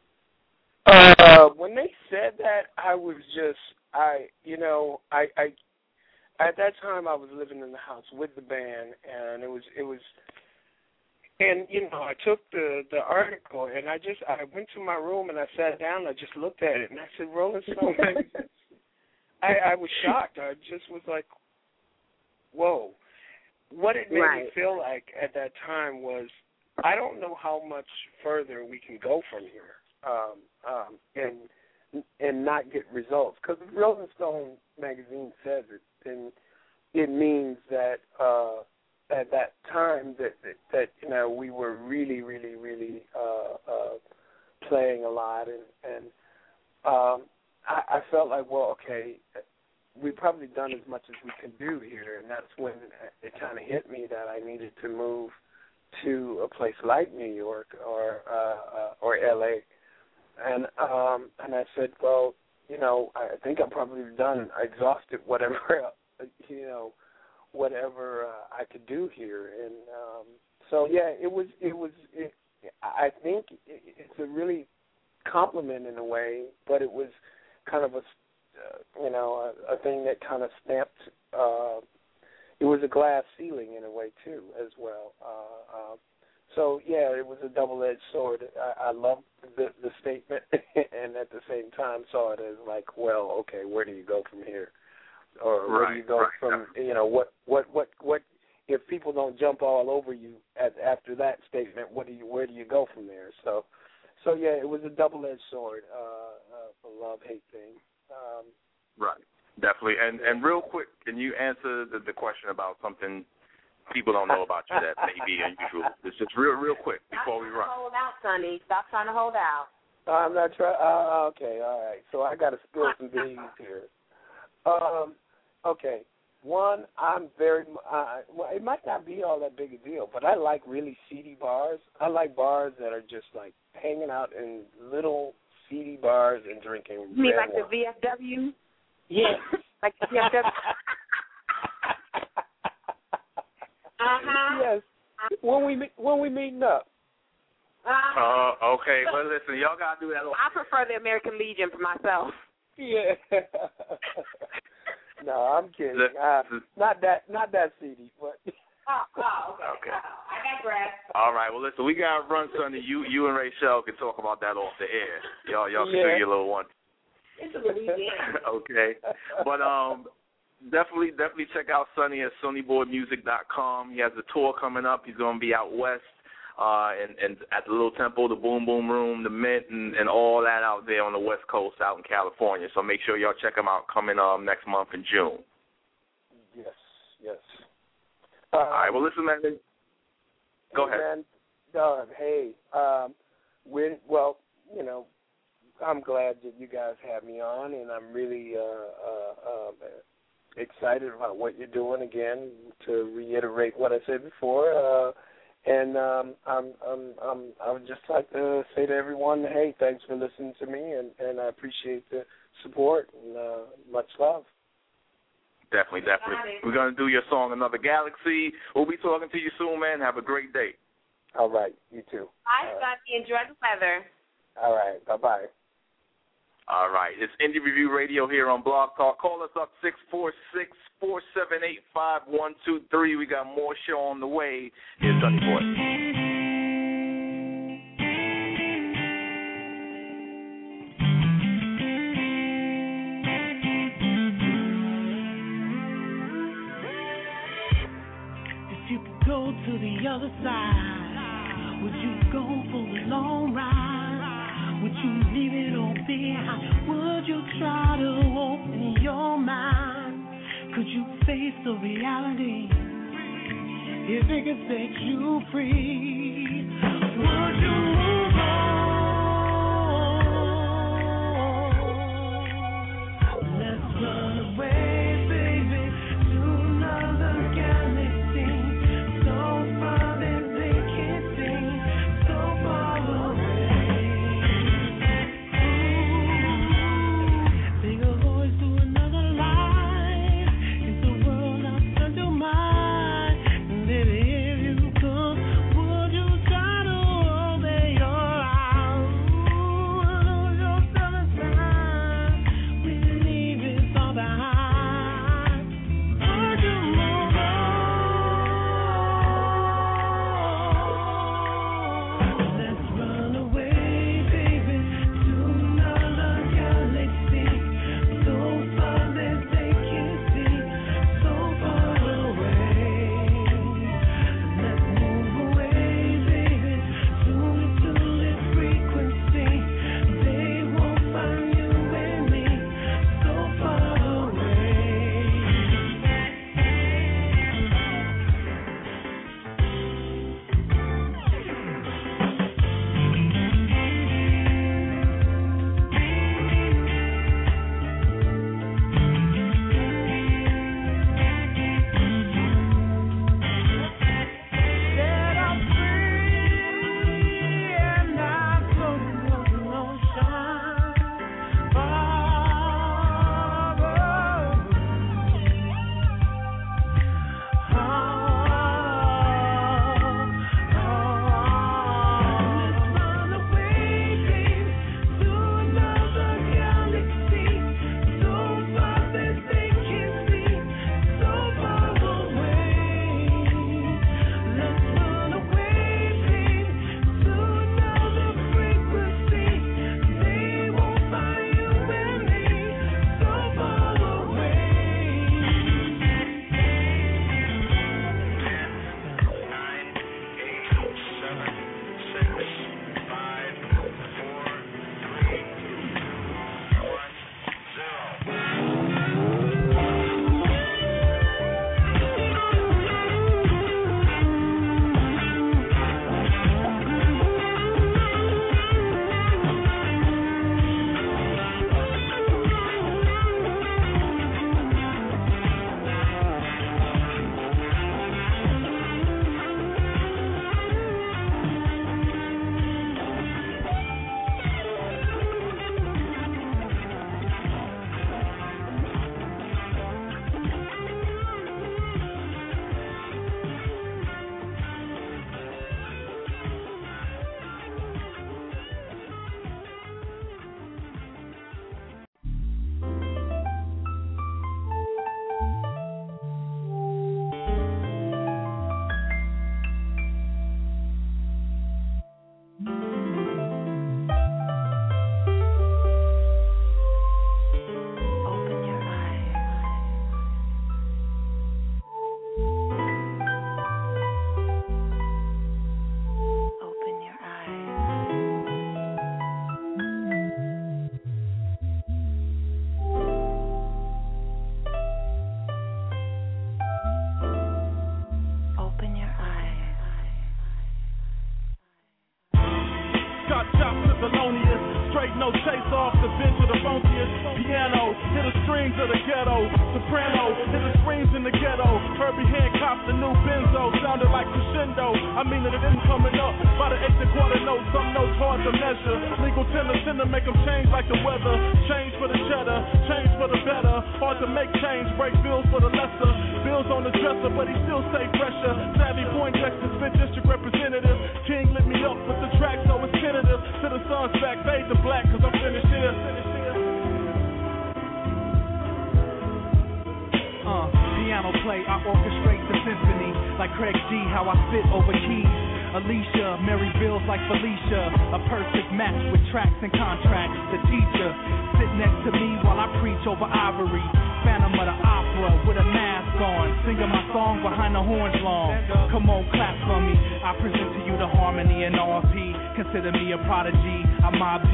Speaker 1: Uh, when they said that, I was just I, you know, I, I, at that time I was living in the house with the band, and it was, it was, and you know, I took the the article and I just, I went to my room and I sat down. And I just looked at it and I said, Rolling Stone. I, I was shocked. I just was like, whoa. What it made
Speaker 2: right.
Speaker 1: me feel like at that time was, I don't know how much further we can go from here. Um, um, and and not get results. Because Rolling Stone magazine says it, then it means that uh, at that time that, that that you know we were really, really, really uh, uh, playing a lot, and and um, I, I felt like, well, okay, we've probably done as much as we can do here, and that's when it kind of hit me that I needed to move to a place like New York or uh, uh, or LA and um and I said, well, you know, I think I'm probably done. I exhausted whatever, you know, whatever uh, I could do here, and um so yeah, it was it was it, I think it's a really compliment in a way, but it was kind of a uh, you know a, a thing that kind of stamped. Uh, it was a glass ceiling in a way too, as well. Uh, uh, so yeah, it was a double-edged sword. I, I loved the the statement, and at the same time saw it as like, well, okay, where do you go from here, or where
Speaker 3: Right,
Speaker 1: do you go
Speaker 3: right.
Speaker 1: from you know what what what what if people don't jump all over you at, after that statement, what do you where do you go from there? So, so yeah, it was a double edged sword, uh, uh, the love hate thing. Um,
Speaker 3: Right. Definitely. And and real quick, can you answer the, the question about something people don't know about you that may be unusual? It's just real real quick before we run.
Speaker 2: Hold out, Sonny. Stop trying to hold out.
Speaker 1: I'm not trying. Uh, okay, all right. So I got to spill some beans here. Um, okay. One, I'm very. Uh, well, it might not be all that big a deal, but I like really seedy bars. I like bars that are just like hanging out in little seedy bars and drinking.
Speaker 2: You mean
Speaker 1: red
Speaker 2: like the. VFW?
Speaker 1: Yes.
Speaker 2: Like the VFW? Uh-huh.
Speaker 1: Yes. When we when we meeting up.
Speaker 2: Uh-huh.
Speaker 3: Uh, okay. Well, listen, y'all gotta do that.
Speaker 2: I prefer the American Legion for myself.
Speaker 1: Yeah. no, I'm kidding.
Speaker 3: The-
Speaker 1: Uh,
Speaker 3: the-
Speaker 1: not that, not that seedy, but.
Speaker 2: Oh, oh,
Speaker 3: Okay.
Speaker 2: I digress.
Speaker 3: All right. Well, listen, we gotta run, Sonny. You you and Rachel can talk about that off the air. Y'all y'all can
Speaker 1: Yeah.
Speaker 3: do your little one.
Speaker 2: It's a Louisiana.
Speaker 3: okay. But um, definitely definitely check out Sonny at SonnyBoyMusic.com. He has a tour coming up. He's gonna be out west, uh, and and at the Little Temple, the Boom Boom Room, the Mint, and and all that out there on the West Coast, out in California. So make sure y'all check him out coming um next month in June.
Speaker 1: Yes, yes. Uh,
Speaker 3: All right. Well, listen, man. Go
Speaker 1: hey,
Speaker 3: ahead.
Speaker 1: Man, uh, hey, um, well, you know, I'm glad that you guys have me on, and I'm really uh, uh, um, excited about what you're doing. Again, to reiterate what I said before, uh, and um, I'm, I'm, I'm, I would just like to say to everyone, hey, thanks for listening to me, and, and I appreciate the support and uh, much love.
Speaker 3: Definitely, definitely. We're gonna do your song "Another Galaxy." We'll be talking to you soon, man. Have a great day.
Speaker 1: All right, you too.
Speaker 2: Bye, Hi, Sonny. Enjoy the weather.
Speaker 1: All right, bye bye.
Speaker 3: All right. It's Indie Review Radio here on Blog Talk. Call us up six four six four seven eight five one two three. We got more show on the way. Here's Sonny Boy.
Speaker 6: To the other side, would you go for the long ride? Would you leave it all behind? Would you try to open your mind? Could you face the reality? If it could set you free, would you
Speaker 7: I'm Mob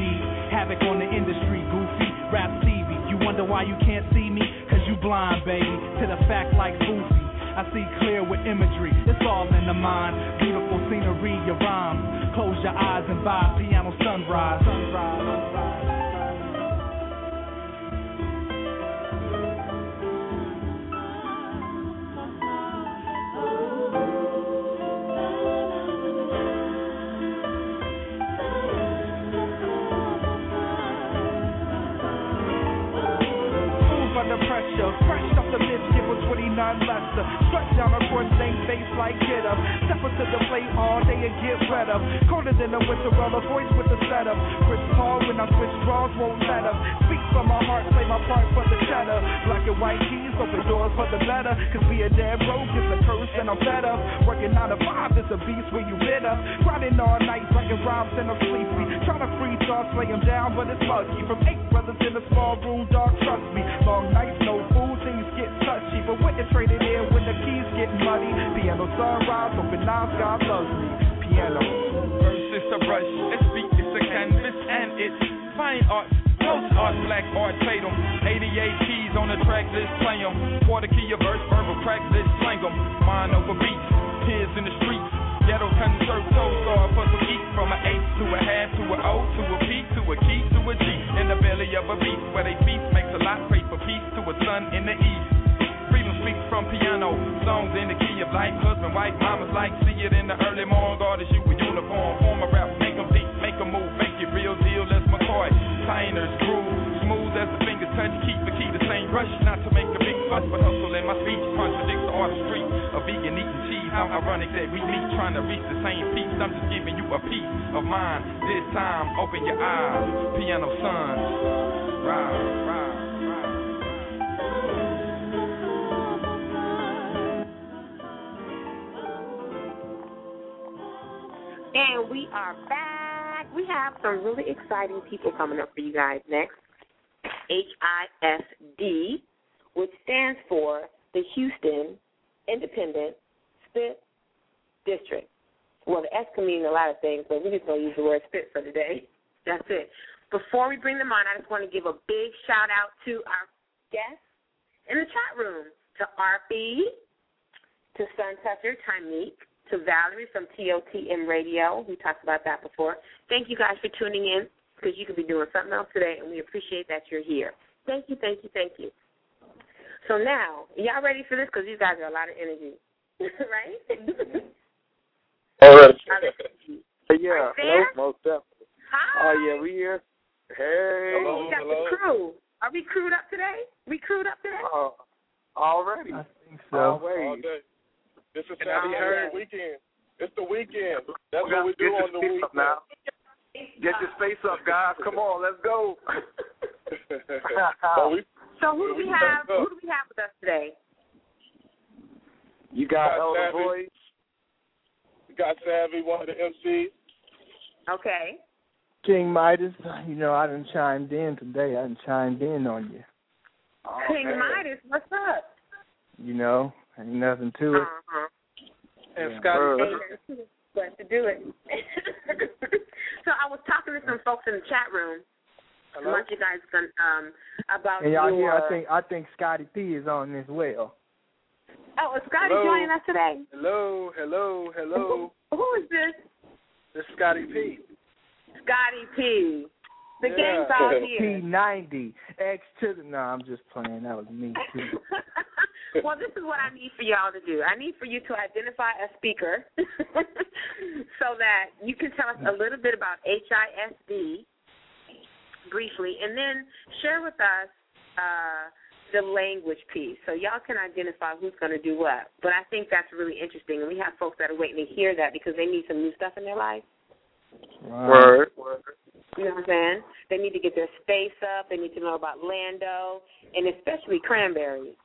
Speaker 7: havoc on the industry, goofy. Rap Stevie, you wonder why you can't see me? Cause you blind, baby. To the fact like Goofy. I see clear with imagery. It's all in the mind. Beautiful scenery, your rhymes. Close your eyes and vibe. Piano sunrise. sunrise. Move 29 lesser. Stretch down across same face like get up. Step up to the plate all day and get wet up. Colder than a winter roller, voice with the setup. Chris Paul when I switch draws won't let up. Speak from my heart, play my part for the cheddar. Black and white keys, open doors for the better. Cause a dead broke is a curse and I'm fed up. Working nine to five is a beast where you lit up. Grinding all night, writing rhymes and I'm sleepy. Trying to free thoughts, lay 'em down, but it's muggy. From eight brothers in a small room, dog, trust me. Long nights, no food, things get touchy. But when they traded in, when the keys get muddy. Piano sunrise, open nine, God loves me. Piano.
Speaker 8: Verse is a brush, it's beat, it's a canvas, and it's fine art. Close art, black art, tatum. 88 keys on the track list, play 'em. Quarter key of verse, verbal practice, slang 'em. Mind over beats, kids in the streets. Ghetto concerto, star for some eat. From an eight to a half to O to a P to a key to a G. In the belly of a beast, where they feast makes a lot. Pray for peace to a sun in the east. From piano. Songs in the key of life. Husband, wife, mamas like. See it in the early morning. God is you a uniform. Form a rap. Make 'em beat. Make 'em move. Make it real deal. Let's McCoy. Tiners, groove. Smooth as the finger touch. Keep the key the same rush. Not to make a big fuss, but hustle in my speech. Contradicts the artistry of vegan eating cheese. How ironic that we meet trying to reach the same peace. I'm just giving you a piece of mine. This time, open your eyes. Piano sun. Rise, rise.
Speaker 2: And we are back. We have some really exciting people coming up for you guys next. HISD, which stands for the Houston Independent Spit District. Well, the S can mean a lot of things, but we're just going to use the word spit for today. That's it. Before we bring them on, I just want to give a big shout out to our guests in the chat room to RP, to Sun Toucher, Tymeek, to Valerie from TOTM Radio. We talked about that before. Thank you guys for tuning in because you could be doing something else today, and we appreciate that you're here. Thank you, thank you, thank you. So now, y'all ready for this? Because these guys are a lot of energy, right?
Speaker 1: All right.
Speaker 2: Are
Speaker 1: yeah,
Speaker 2: you there?
Speaker 1: most definitely.
Speaker 2: Hi.
Speaker 1: Oh yeah, we here. Hey.
Speaker 2: Oh, we got the crew. Are we crewed up today? We crewed up today?
Speaker 1: Uh, already.
Speaker 5: I think so.
Speaker 1: Always.
Speaker 9: All day. This is
Speaker 1: And I
Speaker 9: Saturday
Speaker 1: heard-
Speaker 9: weekend. It's the weekend. That's
Speaker 3: We
Speaker 9: what
Speaker 3: got
Speaker 9: we
Speaker 3: to
Speaker 9: do
Speaker 3: get
Speaker 9: on
Speaker 3: your
Speaker 9: the
Speaker 3: face up
Speaker 9: weekend.
Speaker 3: now. Get your face up, guys. Come on, let's go.
Speaker 9: but we,
Speaker 2: So who do we have? Who do we have with us today?
Speaker 3: You got
Speaker 9: Got
Speaker 3: Elder
Speaker 9: Savvy.
Speaker 3: Boys.
Speaker 9: we got Savvy, one of the MCs.
Speaker 2: Okay.
Speaker 5: King Midas, you know, I didn't chimed in today. I didn't chimed in on you.
Speaker 2: King Midas, what's up?
Speaker 5: You know, ain't nothing to it.
Speaker 2: Uh-huh.
Speaker 1: And
Speaker 5: Yeah.
Speaker 1: Scotty,
Speaker 2: Glad to do it. so I was talking to some folks in the chat room. I
Speaker 1: hello.
Speaker 2: want you guys can, um about
Speaker 5: And y'all
Speaker 2: your.
Speaker 5: here, I think I think Scotty P is on this well.
Speaker 2: oh, is Scotty
Speaker 1: Hello.
Speaker 2: joining us today?
Speaker 1: Hello, hello, hello.
Speaker 2: Who is this?
Speaker 1: This is Scotty P.
Speaker 2: Scotty P. The
Speaker 5: Yeah.
Speaker 2: game's all here.
Speaker 5: P90. X to the. No, I'm just playing. That was me, too.
Speaker 2: well, this is what I need for y'all to do. I need for you to identify a speaker so that you can tell us a little bit about HISD briefly, and then share with us uh, the language piece so y'all can identify who's going to do what. But I think that's really interesting, and we have folks that are waiting to hear that because they need some new stuff in their life.
Speaker 5: Wow.
Speaker 3: Word.
Speaker 2: You know what I'm saying? They need to get their space up. They need to know about Lando, and especially cranberries.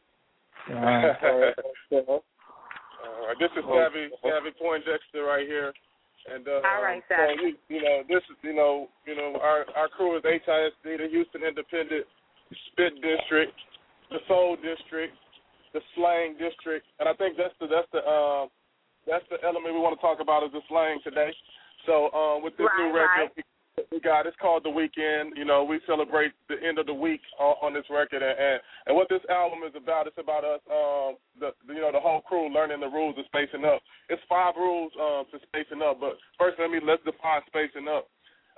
Speaker 5: Wow.
Speaker 9: Uh, this is Savvy Savvy Poindexter right here, and uh,
Speaker 2: All right,
Speaker 9: so
Speaker 2: Savvy.
Speaker 9: we, you know this is you know you know our our crew is HISD, the Houston Independent Spit District, the Soul District, the Slang District, and I think that's the that's the um that's the element we want to talk about is the slang today. So um, with this new record, we got it's called the weekend. You know, we celebrate the end of the week on, on this record, and, and and what this album is about. It's about us, um, the you know the whole crew learning the rules of spacing up. It's five rules um to spacing up, but first let me let's define spacing up.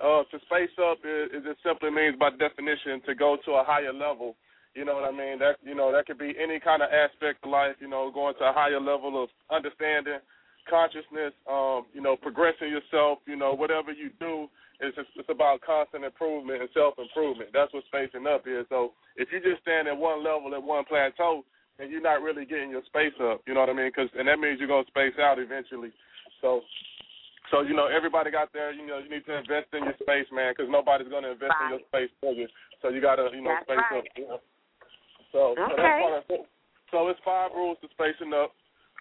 Speaker 9: Uh, to space up is, is it simply means by definition to go to a higher level. You know what I mean? That you know that could be any kind of aspect of life. You know, going to a higher level of understanding, consciousness. Um, you know, progressing yourself. You know, whatever you do, it's just, it's about constant improvement and self improvement. That's what spacing up is. So if you just stand at one level at one plateau, then you're not really getting your space up. You know what I mean? Cause, and that means you're gonna space out eventually. So. So you know, everybody got there. You know, you need to invest in your space, man, because nobody's going to invest in your space for you. So you got to, you know,
Speaker 2: That's
Speaker 9: space
Speaker 2: right.
Speaker 9: up. You know? So, so
Speaker 2: Okay.
Speaker 9: part. So it's five rules to spacing up.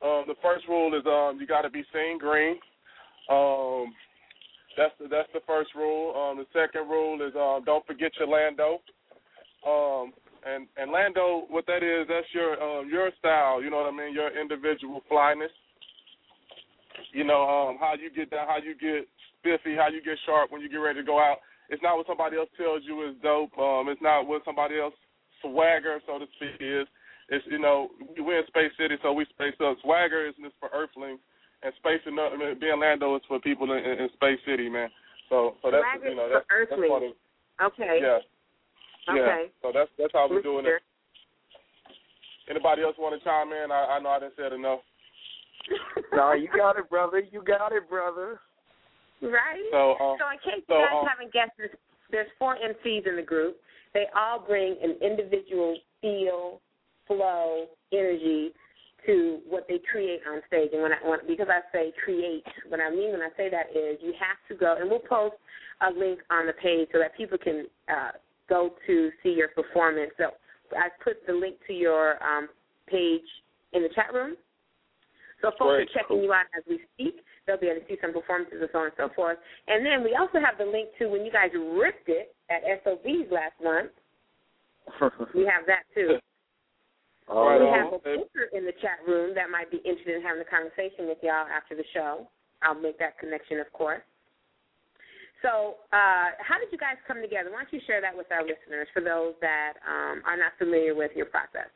Speaker 9: Um, the first rule is um, you got to be seen green. Um, that's the that's the first rule. Um, the second rule is um, don't forget your Lando. Um, and and Lando, what that is, that's your um, your style. You know what I mean? Your individual flyness. You know um, how you get down, how you get spiffy, how you get sharp when you get ready to go out. It's not what somebody else tells you is dope. Um, it's not what somebody else swagger, so to speak, is. It's you know we're in Space City, so we space up. Swagger is just for Earthlings, and space up. I mean, being Lando is for people in, in, in Space City, man. So so that's
Speaker 2: Swagger
Speaker 9: you know
Speaker 2: is for
Speaker 9: that's, that's part of
Speaker 2: Okay.
Speaker 9: yeah
Speaker 2: Okay.
Speaker 9: yeah. So that's that's how we're doing it. Anybody else want to chime in? I, I know I didn't say it enough.
Speaker 5: no, you got it, brother. You got it, brother.
Speaker 2: Right?
Speaker 9: So, uh,
Speaker 2: so in case
Speaker 9: so,
Speaker 2: you guys
Speaker 9: um,
Speaker 2: haven't guessed, there's, there's four MCs in the group. They all bring an individual feel, flow, energy to what they create on stage. And when I when, because I say create, what I mean when I say that is you have to go, and we'll post a link on the page so that people can uh, go to see your performance. So I put the link to your um, page in the chat room. So folks
Speaker 9: Great.
Speaker 2: are checking you out as we speak. They'll be able to see some performances and so on and so forth. And then we also have the link to when you guys ripped it at SOBs last month. We have that too.
Speaker 9: All right,
Speaker 2: we have a speaker in the chat room that might be interested in having a conversation with y'all after the show. I'll make that connection, of course. So, uh, how did you guys come together? Why don't you share that with our listeners for those that um, are not familiar with your process?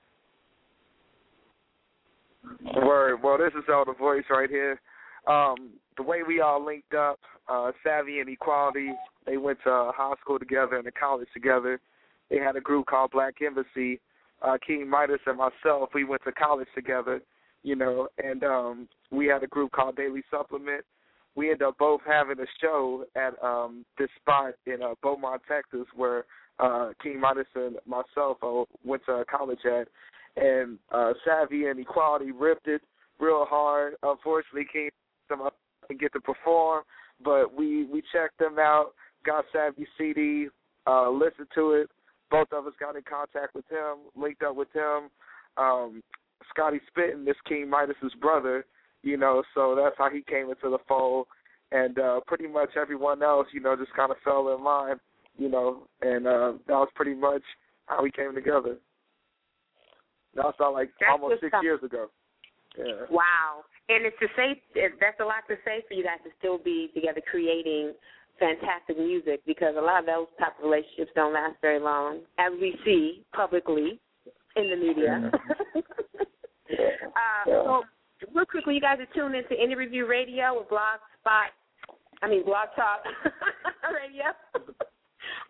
Speaker 10: Word. Well, this is Elder Voice right here. Um, the way we all linked up, uh, Savvy and Equality, they went to high school together and to college together. They had a group called Black Embassy. Uh, King Midas and myself, we went to college together, you know, and um, we had a group called Daily Supplement. We ended up both having a show at um, this spot in uh, Beaumont, Texas, where uh, King Midas and myself uh, went to college at and uh Savvy and Equality ripped it real hard. Unfortunately King didn't get to perform, but we we checked them out, got Savvy CD, uh listened to it. Both of us got in contact with him, linked up with him. Um Scotty Spittin, this King Midas's brother, you know, so that's how he came into the fold. And uh pretty much everyone else, you know, just kinda fell in line, you know, and uh that was pretty much how we came together. That was about like
Speaker 2: That's
Speaker 10: almost six years ago. Yeah.
Speaker 2: Wow. And it's to say that's a lot to say for you guys to still be together creating fantastic music because a lot of those type of relationships don't last very long, as we see publicly in the media. uh, so real quickly, you guys are tuned into Indie Review Radio with Blogspot I mean Blog Talk Radio.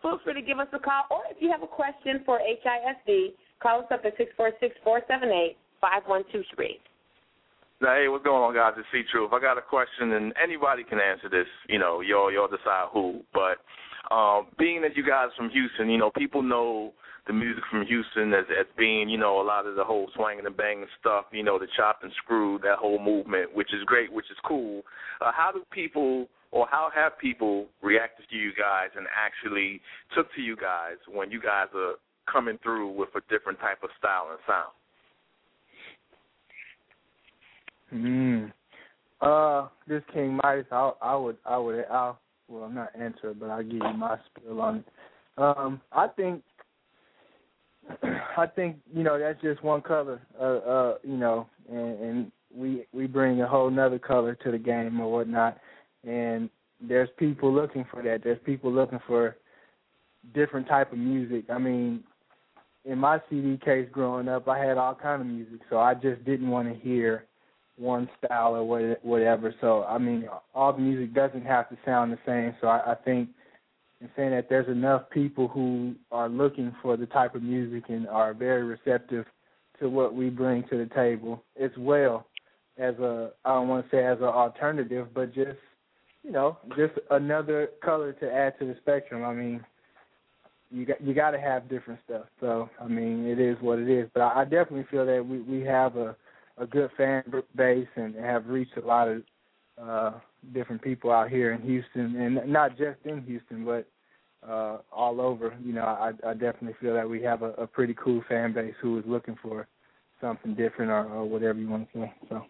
Speaker 2: Feel free to give us a call, or if you have a question for HISD, call us up at six four six four seven eight five one two three.
Speaker 3: Hey, what's going on, guys? It's C Truth. I got a question, and anybody can answer this. You know, y'all y'all decide who. But um, being that you guys from Houston, you know, people know the music from Houston as as being, you know, a lot of the whole swanging and banging stuff, you know, the chop and screw, that whole movement, which is great, which is cool. Uh, how do people or how have people reacted to you guys and actually took to you guys when you guys are coming through with a different type of style and sound?
Speaker 5: Mm. Uh, this King Midas, I, I would, I would, I'll, well, I'm not answer, but I'll give you my spill on it. Um, I think, I think you know that's just one color, uh, uh, you know, and, and we we bring a whole nother color to the game or whatnot, and there's people looking for that. There's people looking for different type of music. I mean, in my CD case growing up, I had all kind of music, so I just didn't want to hear one style or whatever. So I mean, all the music doesn't have to sound the same. So I, I think in saying that there's enough people who are looking for the type of music and are very receptive to what we bring to the table as well as a I don't want to say as an alternative, but just you know just another color to add to the spectrum. I mean. You got you got to have different stuff. So I mean, it is what it is. But I, I definitely feel that we we have a a good fan base and have reached a lot of uh different people out here in Houston and not just in Houston but uh all over. You know, I I definitely feel that we have a, a pretty cool fan base who is looking for something different or, or whatever you want to say. So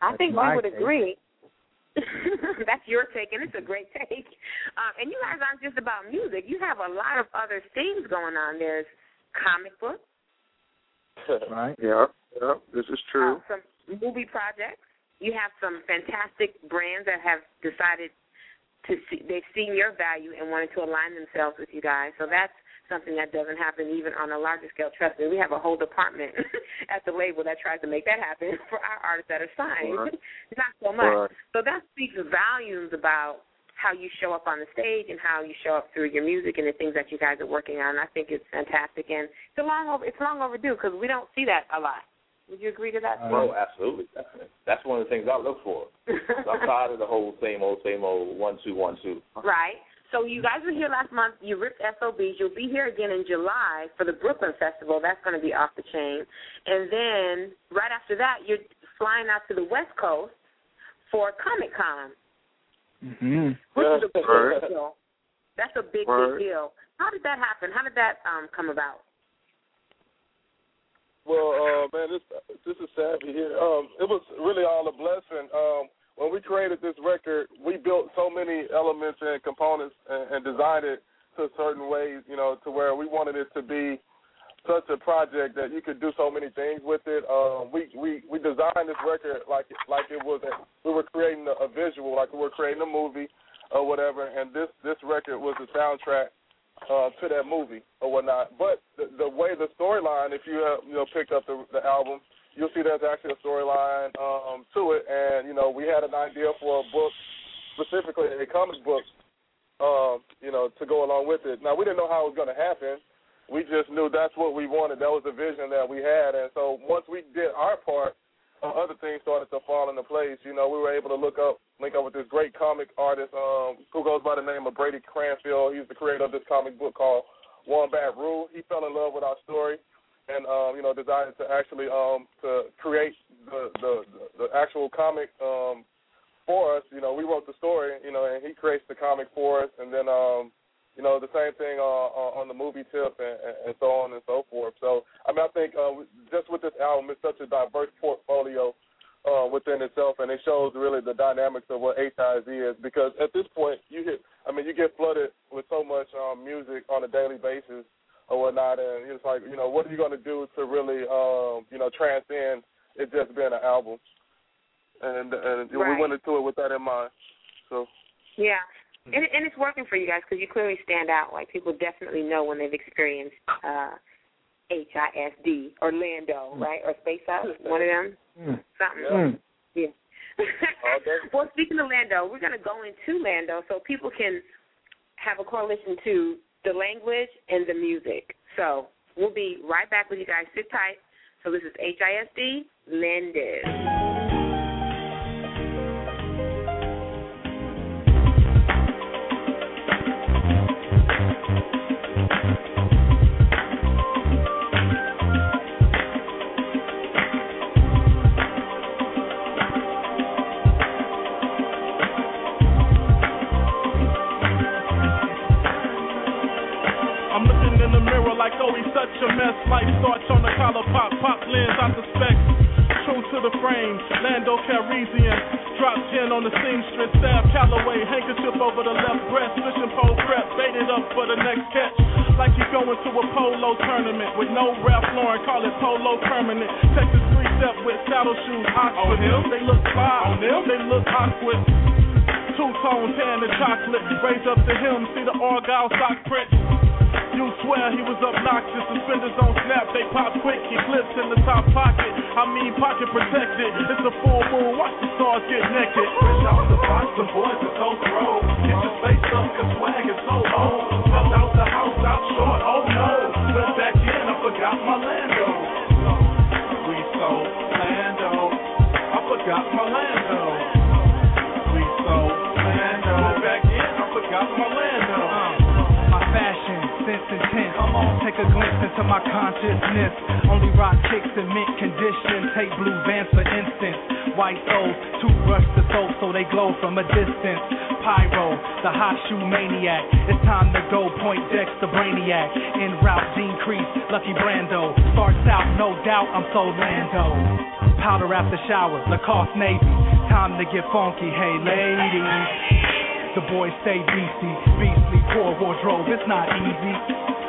Speaker 2: I think we would
Speaker 5: take.
Speaker 2: agree. That's your take, and it's a great take. Um, and you guys aren't just about music. You have a lot of other things going on. There's comic books,
Speaker 5: right?
Speaker 10: Yeah, yeah, this is true.
Speaker 2: uh, some movie projects. You have some fantastic brands that have decided to see they've seen your value and wanted to align themselves with you guys. So that's something that doesn't happen even on a larger scale. Trust me, we have a whole department at the label that tries to make that happen for our artists that are signed.
Speaker 10: Right.
Speaker 2: Not so much.
Speaker 10: Right.
Speaker 2: So that speaks volumes about how you show up on the stage and how you show up through your music and the things that you guys are working on. I think it's fantastic and it's a long over it's long overdue because we don't see that a lot. Would you agree to that?
Speaker 3: Oh, absolutely. That's one of the things I look for. I'm tired of the whole same old, same old one two one two.
Speaker 2: Right. So you guys were here last month. You ripped SOBs. You'll be here again in July for the Brooklyn Festival. That's going to be off the chain. And then right after that, you're flying out to the West Coast for Comic Con,
Speaker 5: Mm-hmm.
Speaker 2: which is a big
Speaker 10: Word.
Speaker 2: deal. That's a big,
Speaker 10: Word.
Speaker 2: big deal. How did that happen? How did that um, come about?
Speaker 9: Well, uh, man, this this is Savvy here. Um, it was really all a blessing. Um, when we created this record, we built so many elements and components and, and designed it to certain ways, you know, to where we wanted it to be such a project that you could do so many things with it. Um, we we we designed this record like like it was a, we were creating a, visual, like we were creating a movie or whatever. And this this record was the soundtrack uh, to that movie or whatnot. But the, the way the storyline, if you have you know picked up the, the album, you'll see there's actually a storyline um, to it. And you know we had an idea for a book, specifically a comic book, um, you know, to go along with it. Now we didn't know how it was going to happen. We just knew that's what we wanted. That was the vision that we had. And so once we did our part, other things started to fall into place. You know, we were able to look up, link up with this great comic artist um, who goes by the name of Brady Cranfield. He's the creator of this comic book called One Bad Rule. He fell in love with our story, and um, you know, decided to actually um, to create the, the the actual comic um, for us. You know, we wrote the story, you know, and he creates the comic for us, and then um, you know, the same thing uh, uh, on the movie tip and, and, so on and so forth. So, I mean, I think uh, just with this album, it's such a diverse portfolio uh, within itself, and it shows really the dynamics of what HIZ is. Because at this point, you hit, I mean, you get flooded with so much um, music on a daily basis or whatnot, and it's like, you know, what are you going to do to really, um, you know, transcend it just being an album? And and we went into it with that in mind. So.
Speaker 2: Yeah. And, and it's working for you guys because you clearly stand out. Like people definitely know when they've experienced uh, HISD, or Lando, right, or Space Out, one of them,
Speaker 5: Mm.
Speaker 2: something.
Speaker 5: Mm.
Speaker 2: Yeah. well, speaking of Lando, we're going to go into Lando so people can have a correlation to the language and the music. So we'll be right back with you guys. Sit tight. So this is HISD Landis.
Speaker 11: See sock print. You swear he was obnoxious. Suspenders on snap, they pop quick. Eclipse in the top pocket. I mean, pocket protected. It's a full moon. Watch the stars get naked. Fresh out the box, the boys are so throw. Get your face up, cause swag is so old. Stepped out the house, out short. Oh no. Went back in, I forgot my Lando. We so Lando. I forgot my Lando. We so Lando. Went back in, I forgot my Lando.
Speaker 12: Intent. Take a glimpse into my consciousness. Only rock kicks in mint condition. Take blue vans for instance. White souls, toothbrush the soap so they glow from a distance. Pyro, the hot shoe maniac. It's time to go point decks to Brainiac. En route, Gene Crease, Lucky Brando. Starts out, no doubt, I'm so Lando. Powder after shower, Lacoste Navy. Time to get funky, hey ladies. The boys stay beastie, beastly, poor wardrobe, it's not easy.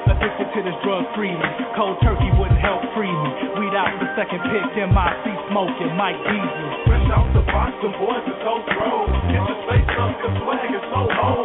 Speaker 12: Addicted to this drug freely, cold turkey wouldn't help free me. Weed out the second pick, MIC smoking, Mike Beasley.
Speaker 11: Fresh out the box, them boys are so throw. Get your face up, cause swag is so old.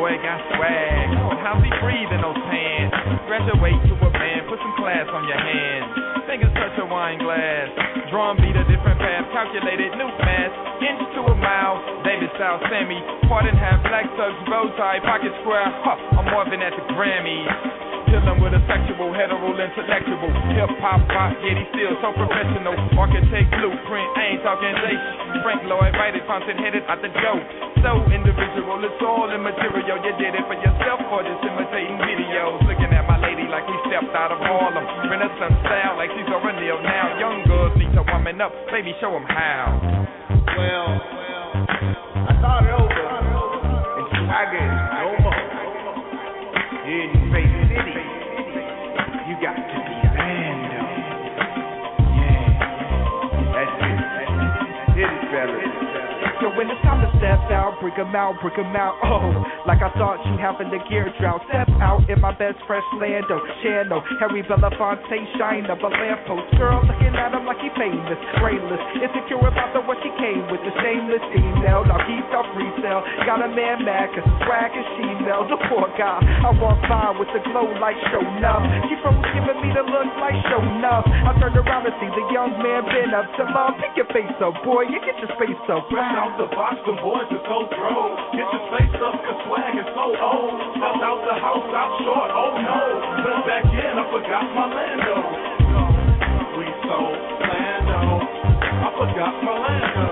Speaker 8: Boy got swag. How's he breathing those pants? Graduate to a man, put some class on your hands. Fingers touch a wine glass. Drum beat a different path, calculated new mass. Inch to a mile, David style Sammy. Part in half, black tugs, bow tie, pocket square. Huh, I'm more than at the Grammys. Dealing with a sexual, hetero, intellectual. Hip hop, rock, yet he still so professional. Architect, blueprint, I ain't talking J. Frank Lloyd, invited, fountain headed out the dope. So individual, it's all immaterial. You did it for yourself or just imitating videos. Looking at my lady like we stepped out of Harlem. Renaissance style like she's Zora Neale now. Young girls need to woman up, baby, show them how.
Speaker 13: Well, I thought it
Speaker 12: When it's time to step out, bring 'em out, bring 'em out. Oh, like I thought you having the gear drought. Step out in my best fresh Lando, Channel, Harry Belafonte, shine up a lamppost. Girl looking at him like he famous, brainless, insecure about the what she came with. The shameless female, now keep up resale. Got a man mad 'cause swag is she mel. The poor guy, I walk by with the glow like show enough. She froze giving me the look like show enough. I turned around to see the young man been up to love. Pick your face up, boy, you get your space up.
Speaker 11: Out the box, them boys are so throw. Get your face up, cause swag is so old. Stepped out the house, out short, oh no. Went back in, I forgot my Lando. We so Lando. I forgot my Lando.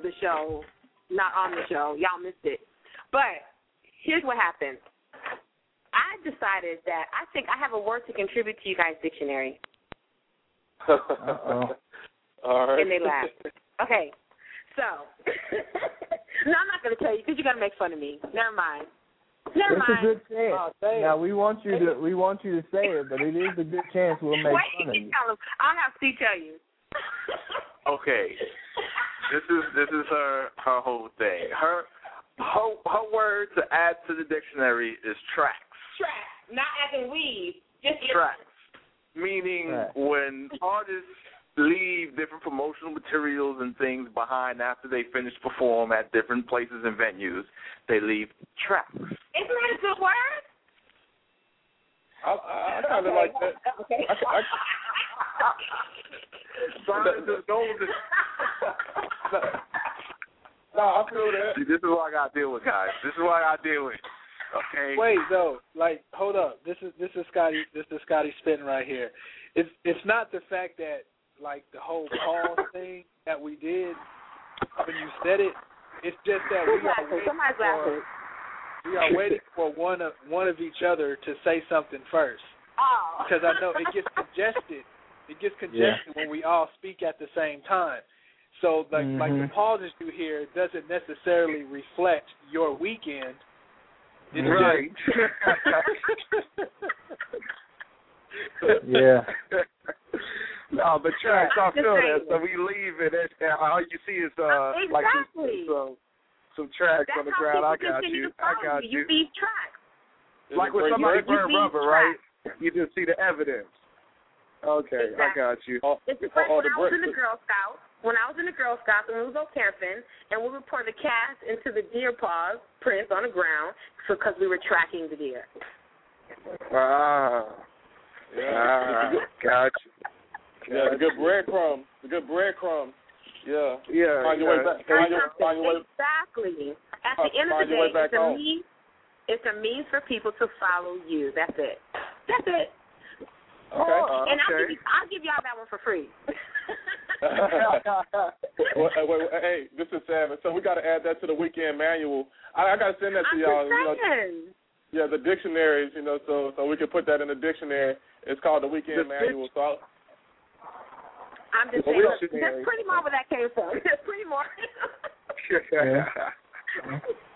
Speaker 2: Of the show, not on the show. Y'all missed it. But here's what happened. I decided that I think I have a word to contribute to you guys' dictionary.
Speaker 5: Uh-oh.
Speaker 9: All right.
Speaker 2: And they laughed. Okay, so no, I'm not going to tell you because you're going to make fun of me. Never mind. Never
Speaker 5: It's
Speaker 2: mind.
Speaker 5: a good chance.
Speaker 9: Oh, say it.
Speaker 5: Now we want you to we want you to say it, but it is a good chance we'll make
Speaker 2: Wait,
Speaker 5: fun of you.
Speaker 2: tell him. I'll have Steve tell you.
Speaker 3: Okay. This is this is her her whole thing. Her her her word to add to the dictionary is tracks.
Speaker 2: Track, not as in weave. Just
Speaker 3: Tracks. Meaning
Speaker 5: Right.
Speaker 3: when artists leave different promotional materials and things behind after they finish perform at different places and venues, they leave tracks.
Speaker 2: Isn't that a good word?
Speaker 9: I, I, I kind of like that.
Speaker 2: Okay.
Speaker 9: I, I,
Speaker 3: Science is known to-
Speaker 9: no, I feel that.
Speaker 3: See, this is what I got to deal with, guys. This is what I got to deal with. Okay.
Speaker 14: Wait though, like hold up. This is this is Scotty this is Scotty spitting right here. It's it's not the fact that like the whole pause thing that we did when you said it. It's just that we are waiting for we are waiting for one of one of each other to say something first.
Speaker 2: Oh.
Speaker 14: Because I know it gets congested. It gets congested when we all speak at the same time. So like like the
Speaker 5: Mhm.
Speaker 14: pauses you hear doesn't necessarily reflect your weekend. It's
Speaker 3: Right.
Speaker 5: Yeah.
Speaker 10: no, but tracks, I
Speaker 2: Just
Speaker 10: feel that.
Speaker 2: saying.
Speaker 10: So we leave and it, and all you see is uh like some, some some tracks
Speaker 2: That's
Speaker 10: on the ground. I got you. I got
Speaker 2: you.
Speaker 10: you.
Speaker 2: You leave tracks.
Speaker 10: Like when somebody
Speaker 2: You
Speaker 10: burn
Speaker 2: leave
Speaker 10: rubber, right? You just see the evidence. Okay, I got you.
Speaker 2: It's just
Speaker 9: Oh,
Speaker 2: like
Speaker 9: oh,
Speaker 2: when
Speaker 9: the
Speaker 2: I was in the Girl Scouts. When I was in the Girl Scouts and we would go camping and we would pour the cast into the deer paws prints on the ground because we were tracking the deer.
Speaker 10: Ah, ah, got you.
Speaker 9: Yeah, the good breadcrumbs. The good breadcrumbs. Yeah.
Speaker 10: Yeah,
Speaker 9: Find your way
Speaker 10: yeah.
Speaker 9: back. Find your, find your way.
Speaker 2: Exactly. At
Speaker 9: Find-
Speaker 2: the end of the day,
Speaker 9: back
Speaker 2: it's a means. It's a means for people to follow you. That's it. That's it.
Speaker 9: Okay.
Speaker 2: Oh, uh, and I'll give you, I'll give y'all that one for free.
Speaker 9: wait, wait, wait, hey, this is Savage. So we got to add that to the weekend manual. I, I got to send that to
Speaker 2: I'm
Speaker 9: y'all.
Speaker 2: just
Speaker 9: You know,
Speaker 2: saying.
Speaker 9: yeah, the dictionaries. You know, so so we can put that in the dictionary. It's called the weekend
Speaker 10: The
Speaker 9: manual. So I'll,
Speaker 2: I'm just saying.
Speaker 9: we-
Speaker 2: That's pretty more where that came from. That's pretty more.
Speaker 5: Yeah.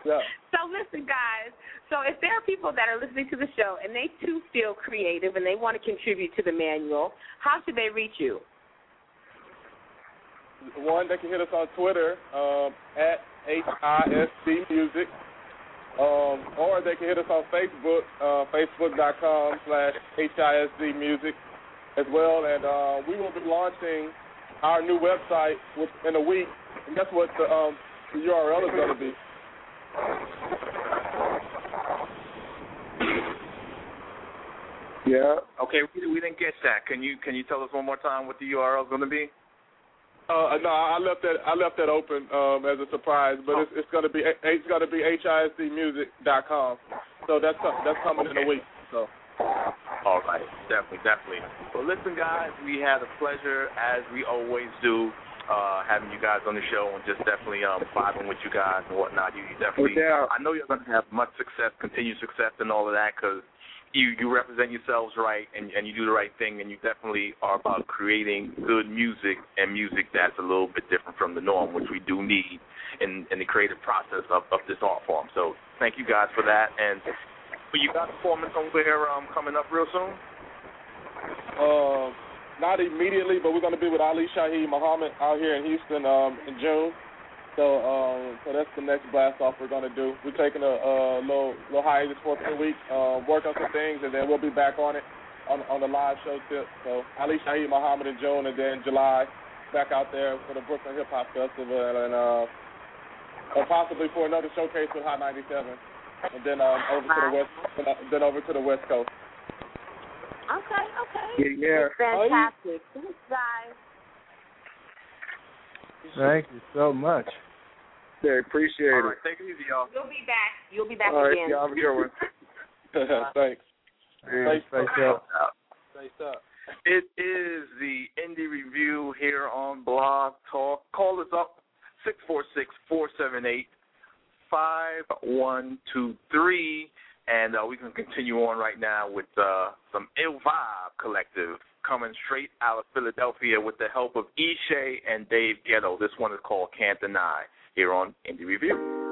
Speaker 9: Yeah.
Speaker 2: So listen, guys. So if there are people that are listening to the show and they too feel creative and they want to contribute to the manual, how should they reach you?
Speaker 9: One, they can hit us on Twitter um, at HISD Music, um, or they can hit us on Facebook, uh, facebook.com slash HISD Music as well. And uh, we will be launching our new website within a week. And guess what the, um, the URL is going to be?
Speaker 10: yeah.
Speaker 3: Okay, we, we didn't get that. Can you can you tell us one more time what the URL is going to be?
Speaker 9: Uh, no, I left that I left that open um, as a surprise, but it's, it's going to be it's going to be hisdmusic.com. So that's that's coming in a week. So.
Speaker 3: All right, definitely, definitely. Well, listen, guys, we had a pleasure, as we always do, uh, having you guys on the show and just definitely um, vibing with you guys and whatnot. You, you definitely,
Speaker 10: doubt.
Speaker 3: I know you're going to have much success, continued success, and all of that because you you represent yourselves right and and you do the right thing, and you definitely are about creating good music and music that's a little bit different from the norm, which we do need in in the creative process of of this art form. So thank you guys for that and. But you got a performance over here um, coming up real soon?
Speaker 9: Um, not immediately, but we're going to be with Ali Shaheed Muhammad out here in Houston um, in June. So, um, so that's the next blast off we're going to do. We're taking a, a little little hiatus for a week, um, work on some things, and then we'll be back on it on on the live show tip. So, Ali Shaheed Muhammad in June, and then July back out there for the Brooklyn Hip Hop Festival, and uh, and possibly for another showcase with Hot 97, and then um, over to the west, then over to the West Coast.
Speaker 2: Okay, okay.
Speaker 10: Yeah, yeah.
Speaker 2: Fantastic. Thanks, guys.
Speaker 5: Thank you so much.
Speaker 10: Yeah, appreciate
Speaker 3: All
Speaker 10: it.
Speaker 3: right, take it easy, y'all.
Speaker 2: You'll be back. You'll be back
Speaker 10: All right,
Speaker 2: again.
Speaker 10: y'all have a good one.
Speaker 9: Thanks.
Speaker 5: Yeah, face up.
Speaker 9: Face up.
Speaker 3: It is the Indie Review here on Blog Talk. Call us up, 646-478-5628. 5123. And uh, we can continue on right now with uh, some Ill Vibe Collective coming straight out of Philadelphia with the help of Ishay and Dave Ghetto. This one is called Can't Deny here on Indie Review.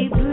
Speaker 4: keep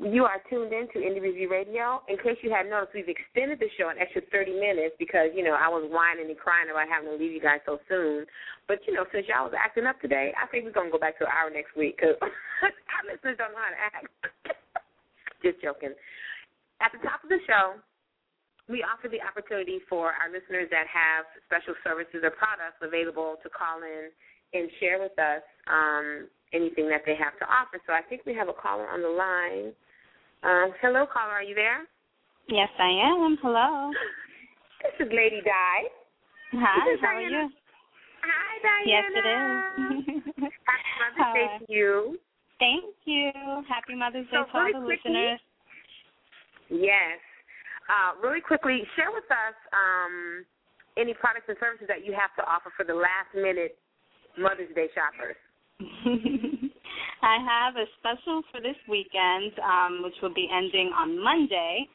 Speaker 4: in to Indie Review Radio. In case you hadn't noticed, we've extended the show an extra 30 minutes because, you know, I was whining and crying about having to leave you guys so soon. But, you know, since y'all was acting up today, I think we're going to go back to an hour next week because our listeners don't know how to act. Just joking.
Speaker 2: at the top of the show, we offer the opportunity for our listeners that have special services or products available to call in and share with us um, anything that they have to offer. So I think we have a caller on the line. Um, hello, caller. Are you there?
Speaker 15: Yes, I am. Hello.
Speaker 2: This is Lady Di.
Speaker 15: Hi, how are you?
Speaker 2: Hi, Diana.
Speaker 15: Yes, it is.
Speaker 2: Happy Mother's Day
Speaker 15: Hi.
Speaker 2: to you.
Speaker 15: Thank you. Happy Mother's Day
Speaker 2: So
Speaker 15: to all the
Speaker 2: quickly-
Speaker 15: listeners.
Speaker 2: Yes. Uh, really quickly, share with us um, any products and services that you have to offer for the last minute Mother's Day shoppers.
Speaker 15: I have a special for this weekend, um, which will be ending on Monday,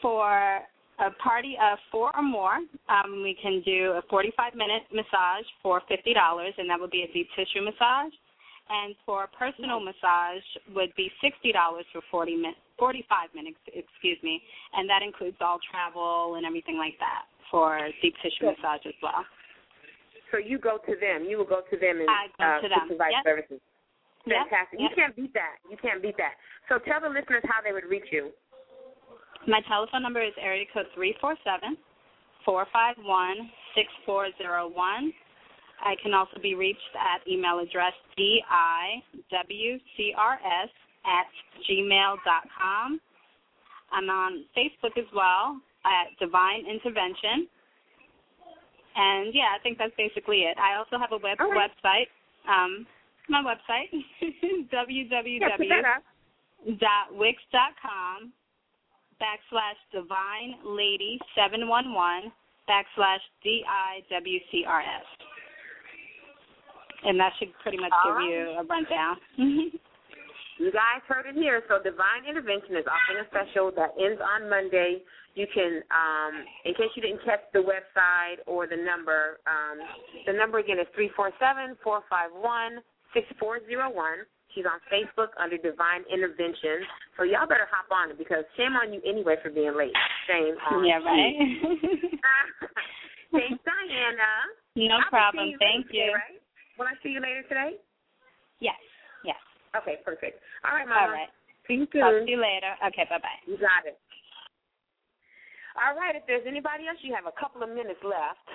Speaker 15: for a party of four or more. Um, we can do a 45 minute massage for $50, and that would be a deep tissue massage. And for a personal massage would be $60 for 40 min- 45 minutes, excuse me, and that includes all travel and everything like that for deep tissue
Speaker 2: Good.
Speaker 15: massage as well.
Speaker 2: So you go to them. You will go to them and
Speaker 15: I go
Speaker 2: uh,
Speaker 15: to them.
Speaker 2: provide
Speaker 15: Yep.
Speaker 2: services.
Speaker 15: Yep,
Speaker 2: Fantastic. You can't beat that. You can't beat that. So tell the listeners how they would reach you.
Speaker 15: My telephone number is area code three four seven four five one six four zero one. I can also be reached at email address diwcrs at gmail dot com. I'm on Facebook as well at Divine Intervention. And yeah, I think that's basically it. I also have a web
Speaker 2: right.
Speaker 15: website. Um, my website
Speaker 2: Yeah, put that up.
Speaker 15: www.wix.com backslash divine lady seven one one backslash D I W C R S. And that should pretty much
Speaker 2: All
Speaker 15: give
Speaker 2: right.
Speaker 15: you a rundown.
Speaker 2: You guys heard it here. So Divine Intervention is offering a special that ends on Monday. You can, um, in case you didn't catch the website or the number, um, the number again is three four seven four five one six four zero one. She's on Facebook under Divine Intervention. So y'all better hop on it because shame on you anyway for being late. Shame on
Speaker 15: yeah, right.
Speaker 2: Thanks, Diana.
Speaker 15: no
Speaker 2: I will
Speaker 15: problem.
Speaker 2: you
Speaker 15: Thank you.
Speaker 2: today, right? Will I see you later today?
Speaker 15: Yes. Yes.
Speaker 2: Okay, perfect. All right, Mama.
Speaker 15: All right.
Speaker 2: See you soon.
Speaker 15: Talk to you later. Okay, bye bye.
Speaker 2: You got it. All right, if there's anybody else, you have a couple of minutes left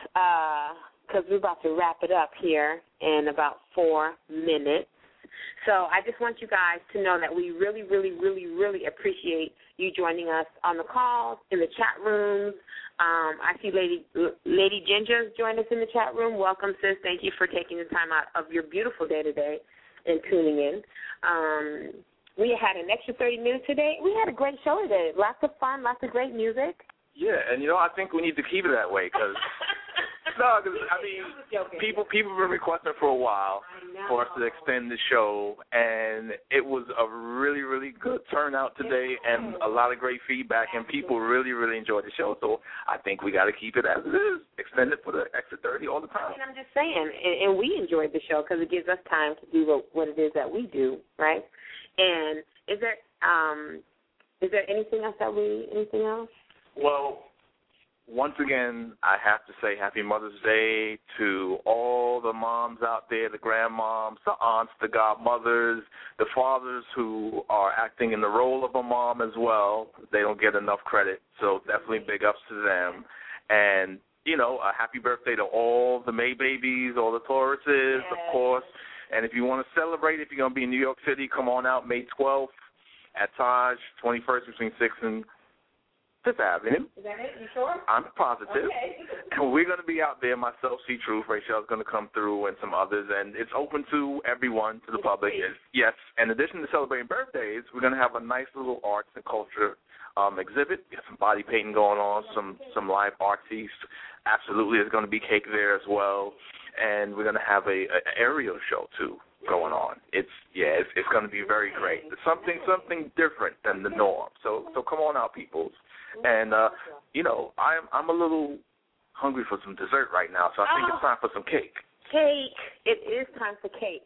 Speaker 2: because we're about to wrap it up here in about four minutes. So I just want you guys to know that we really, really, really, really appreciate you joining us on the calls, in the chat rooms. Um, I see Lady Lady Ginger joined us in the chat room. Welcome, sis. Thank you for taking the time out of your beautiful day today and tuning in. Um, we had an extra 30 minutes today. We had a great show today. Lots of fun, lots of great music.
Speaker 3: Yeah, and you know I think we need to keep it that way because no, 'cause, I mean people people have been requesting for a while for us to extend the show, and it was a really really good turnout today, and a lot of great feedback, and people really really enjoyed the show. So I think we got to keep it as it is, extend it for the extra thirty all the time.
Speaker 2: And I'm just saying, and, and we enjoyed the show because it gives us time to do what, what it is that we do, right? And is there um is there anything else that we anything else?
Speaker 3: Well, once again, I have to say Happy Mother's Day to all the moms out there, the grandmoms, the aunts, the godmothers, the fathers who are acting in the role of a mom as well. They don't get enough credit, so definitely big ups to them. And you know, a happy birthday to all the May babies, all the Tauruses, of course. And if you want to celebrate, if you're going to be in New York City, come on out May 12th at Taj, 21st between 6 and Fifth Avenue.
Speaker 2: Is that it? You sure?
Speaker 3: I'm positive.
Speaker 2: Okay.
Speaker 3: And we're going to be out there. Myself, C Truth, Rachel's going to come through, and some others. And it's open to everyone, to the public. It's- Yes. In addition to celebrating birthdays, we're going to have a nice little arts and culture um, exhibit. We have some body painting going on, some some live artists. Absolutely, there's going to be cake there as well, and we're going to have a, a aerial show too going on. It's yeah, it's, it's going to be very great. It's something something different than the norm. So so come on out, peoples. And uh, you know, I'm I'm a little hungry for some dessert right now, so I think it's time for some cake.
Speaker 2: Cake. It is time for cake.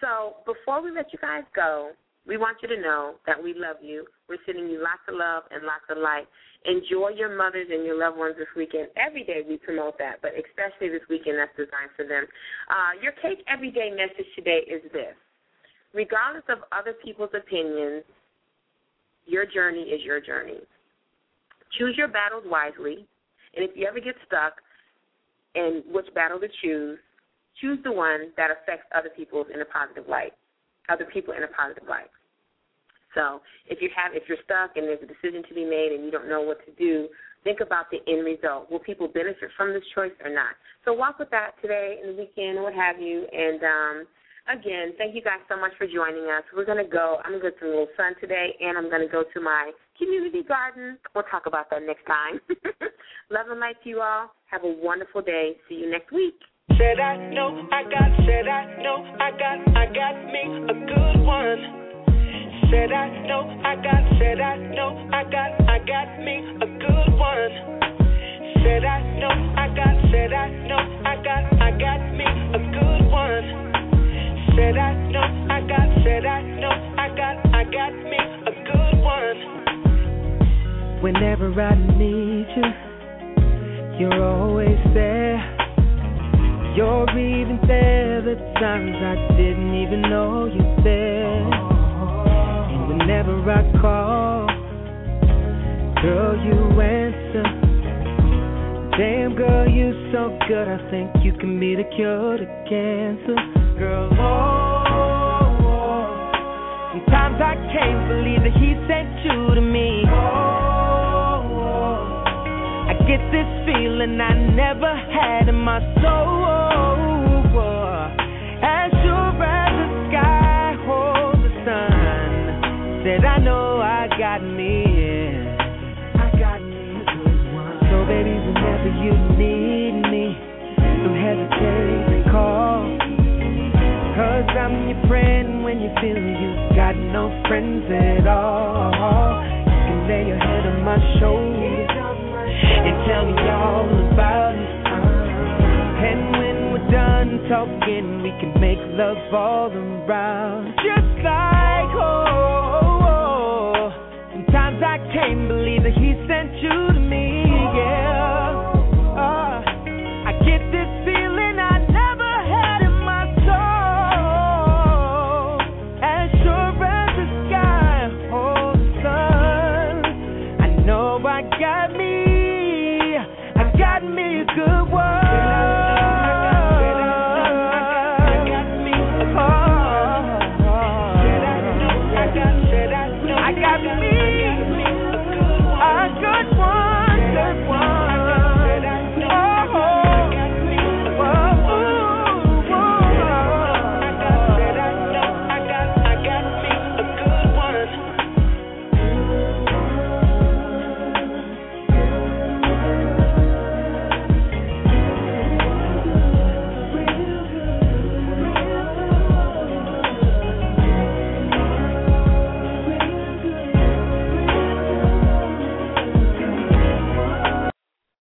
Speaker 2: So before we let you guys go, we want you to know that we love you. We're sending you lots of love and lots of light. Enjoy your mothers and your loved ones this weekend. Every day we promote that, but especially this weekend that's designed for them. Uh, your cake everyday message today is this. Regardless of other people's opinions, your journey is your journey. Choose your battles wisely, and if you ever get stuck in which battle to choose, choose the one that affects other people in a positive light, other people in a positive light. So if you have if you're stuck and there's a decision to be made and you don't know what to do, think about the end result. Will people benefit from this choice or not? So walk with that today and the weekend, and what have you. And um, again, thank you guys so much for joining us. We're gonna go. I'm gonna go to little sun today, and I'm gonna go to my community garden. We'll talk about that next time. Love and light to you all. Have a wonderful day. See you next week.
Speaker 1: Said I know I got, said I know I got, I got me a good one. Said I know I got, said I know I got, I got me a good one. Said I know I got, said I know I got, I got me a good one. Said I know I got, said I know I got, I got me a good one.
Speaker 6: Whenever I need you, you're always there. You're even there the times I didn't even know you're there. And whenever I call, girl, you answer. Damn, girl, you're so good. I think you can be the cure to cancer. Girl, oh, oh. sometimes I can't believe that he sent you to me. Oh, oh. I get this feeling I never had in my soul. As friend when you feel you've got no friends at all. You can lay your head on my shoulder and tell me all about it. And when we're done talking, we can make love all around. Just like home. Sometimes I can't believe that he sent you to me.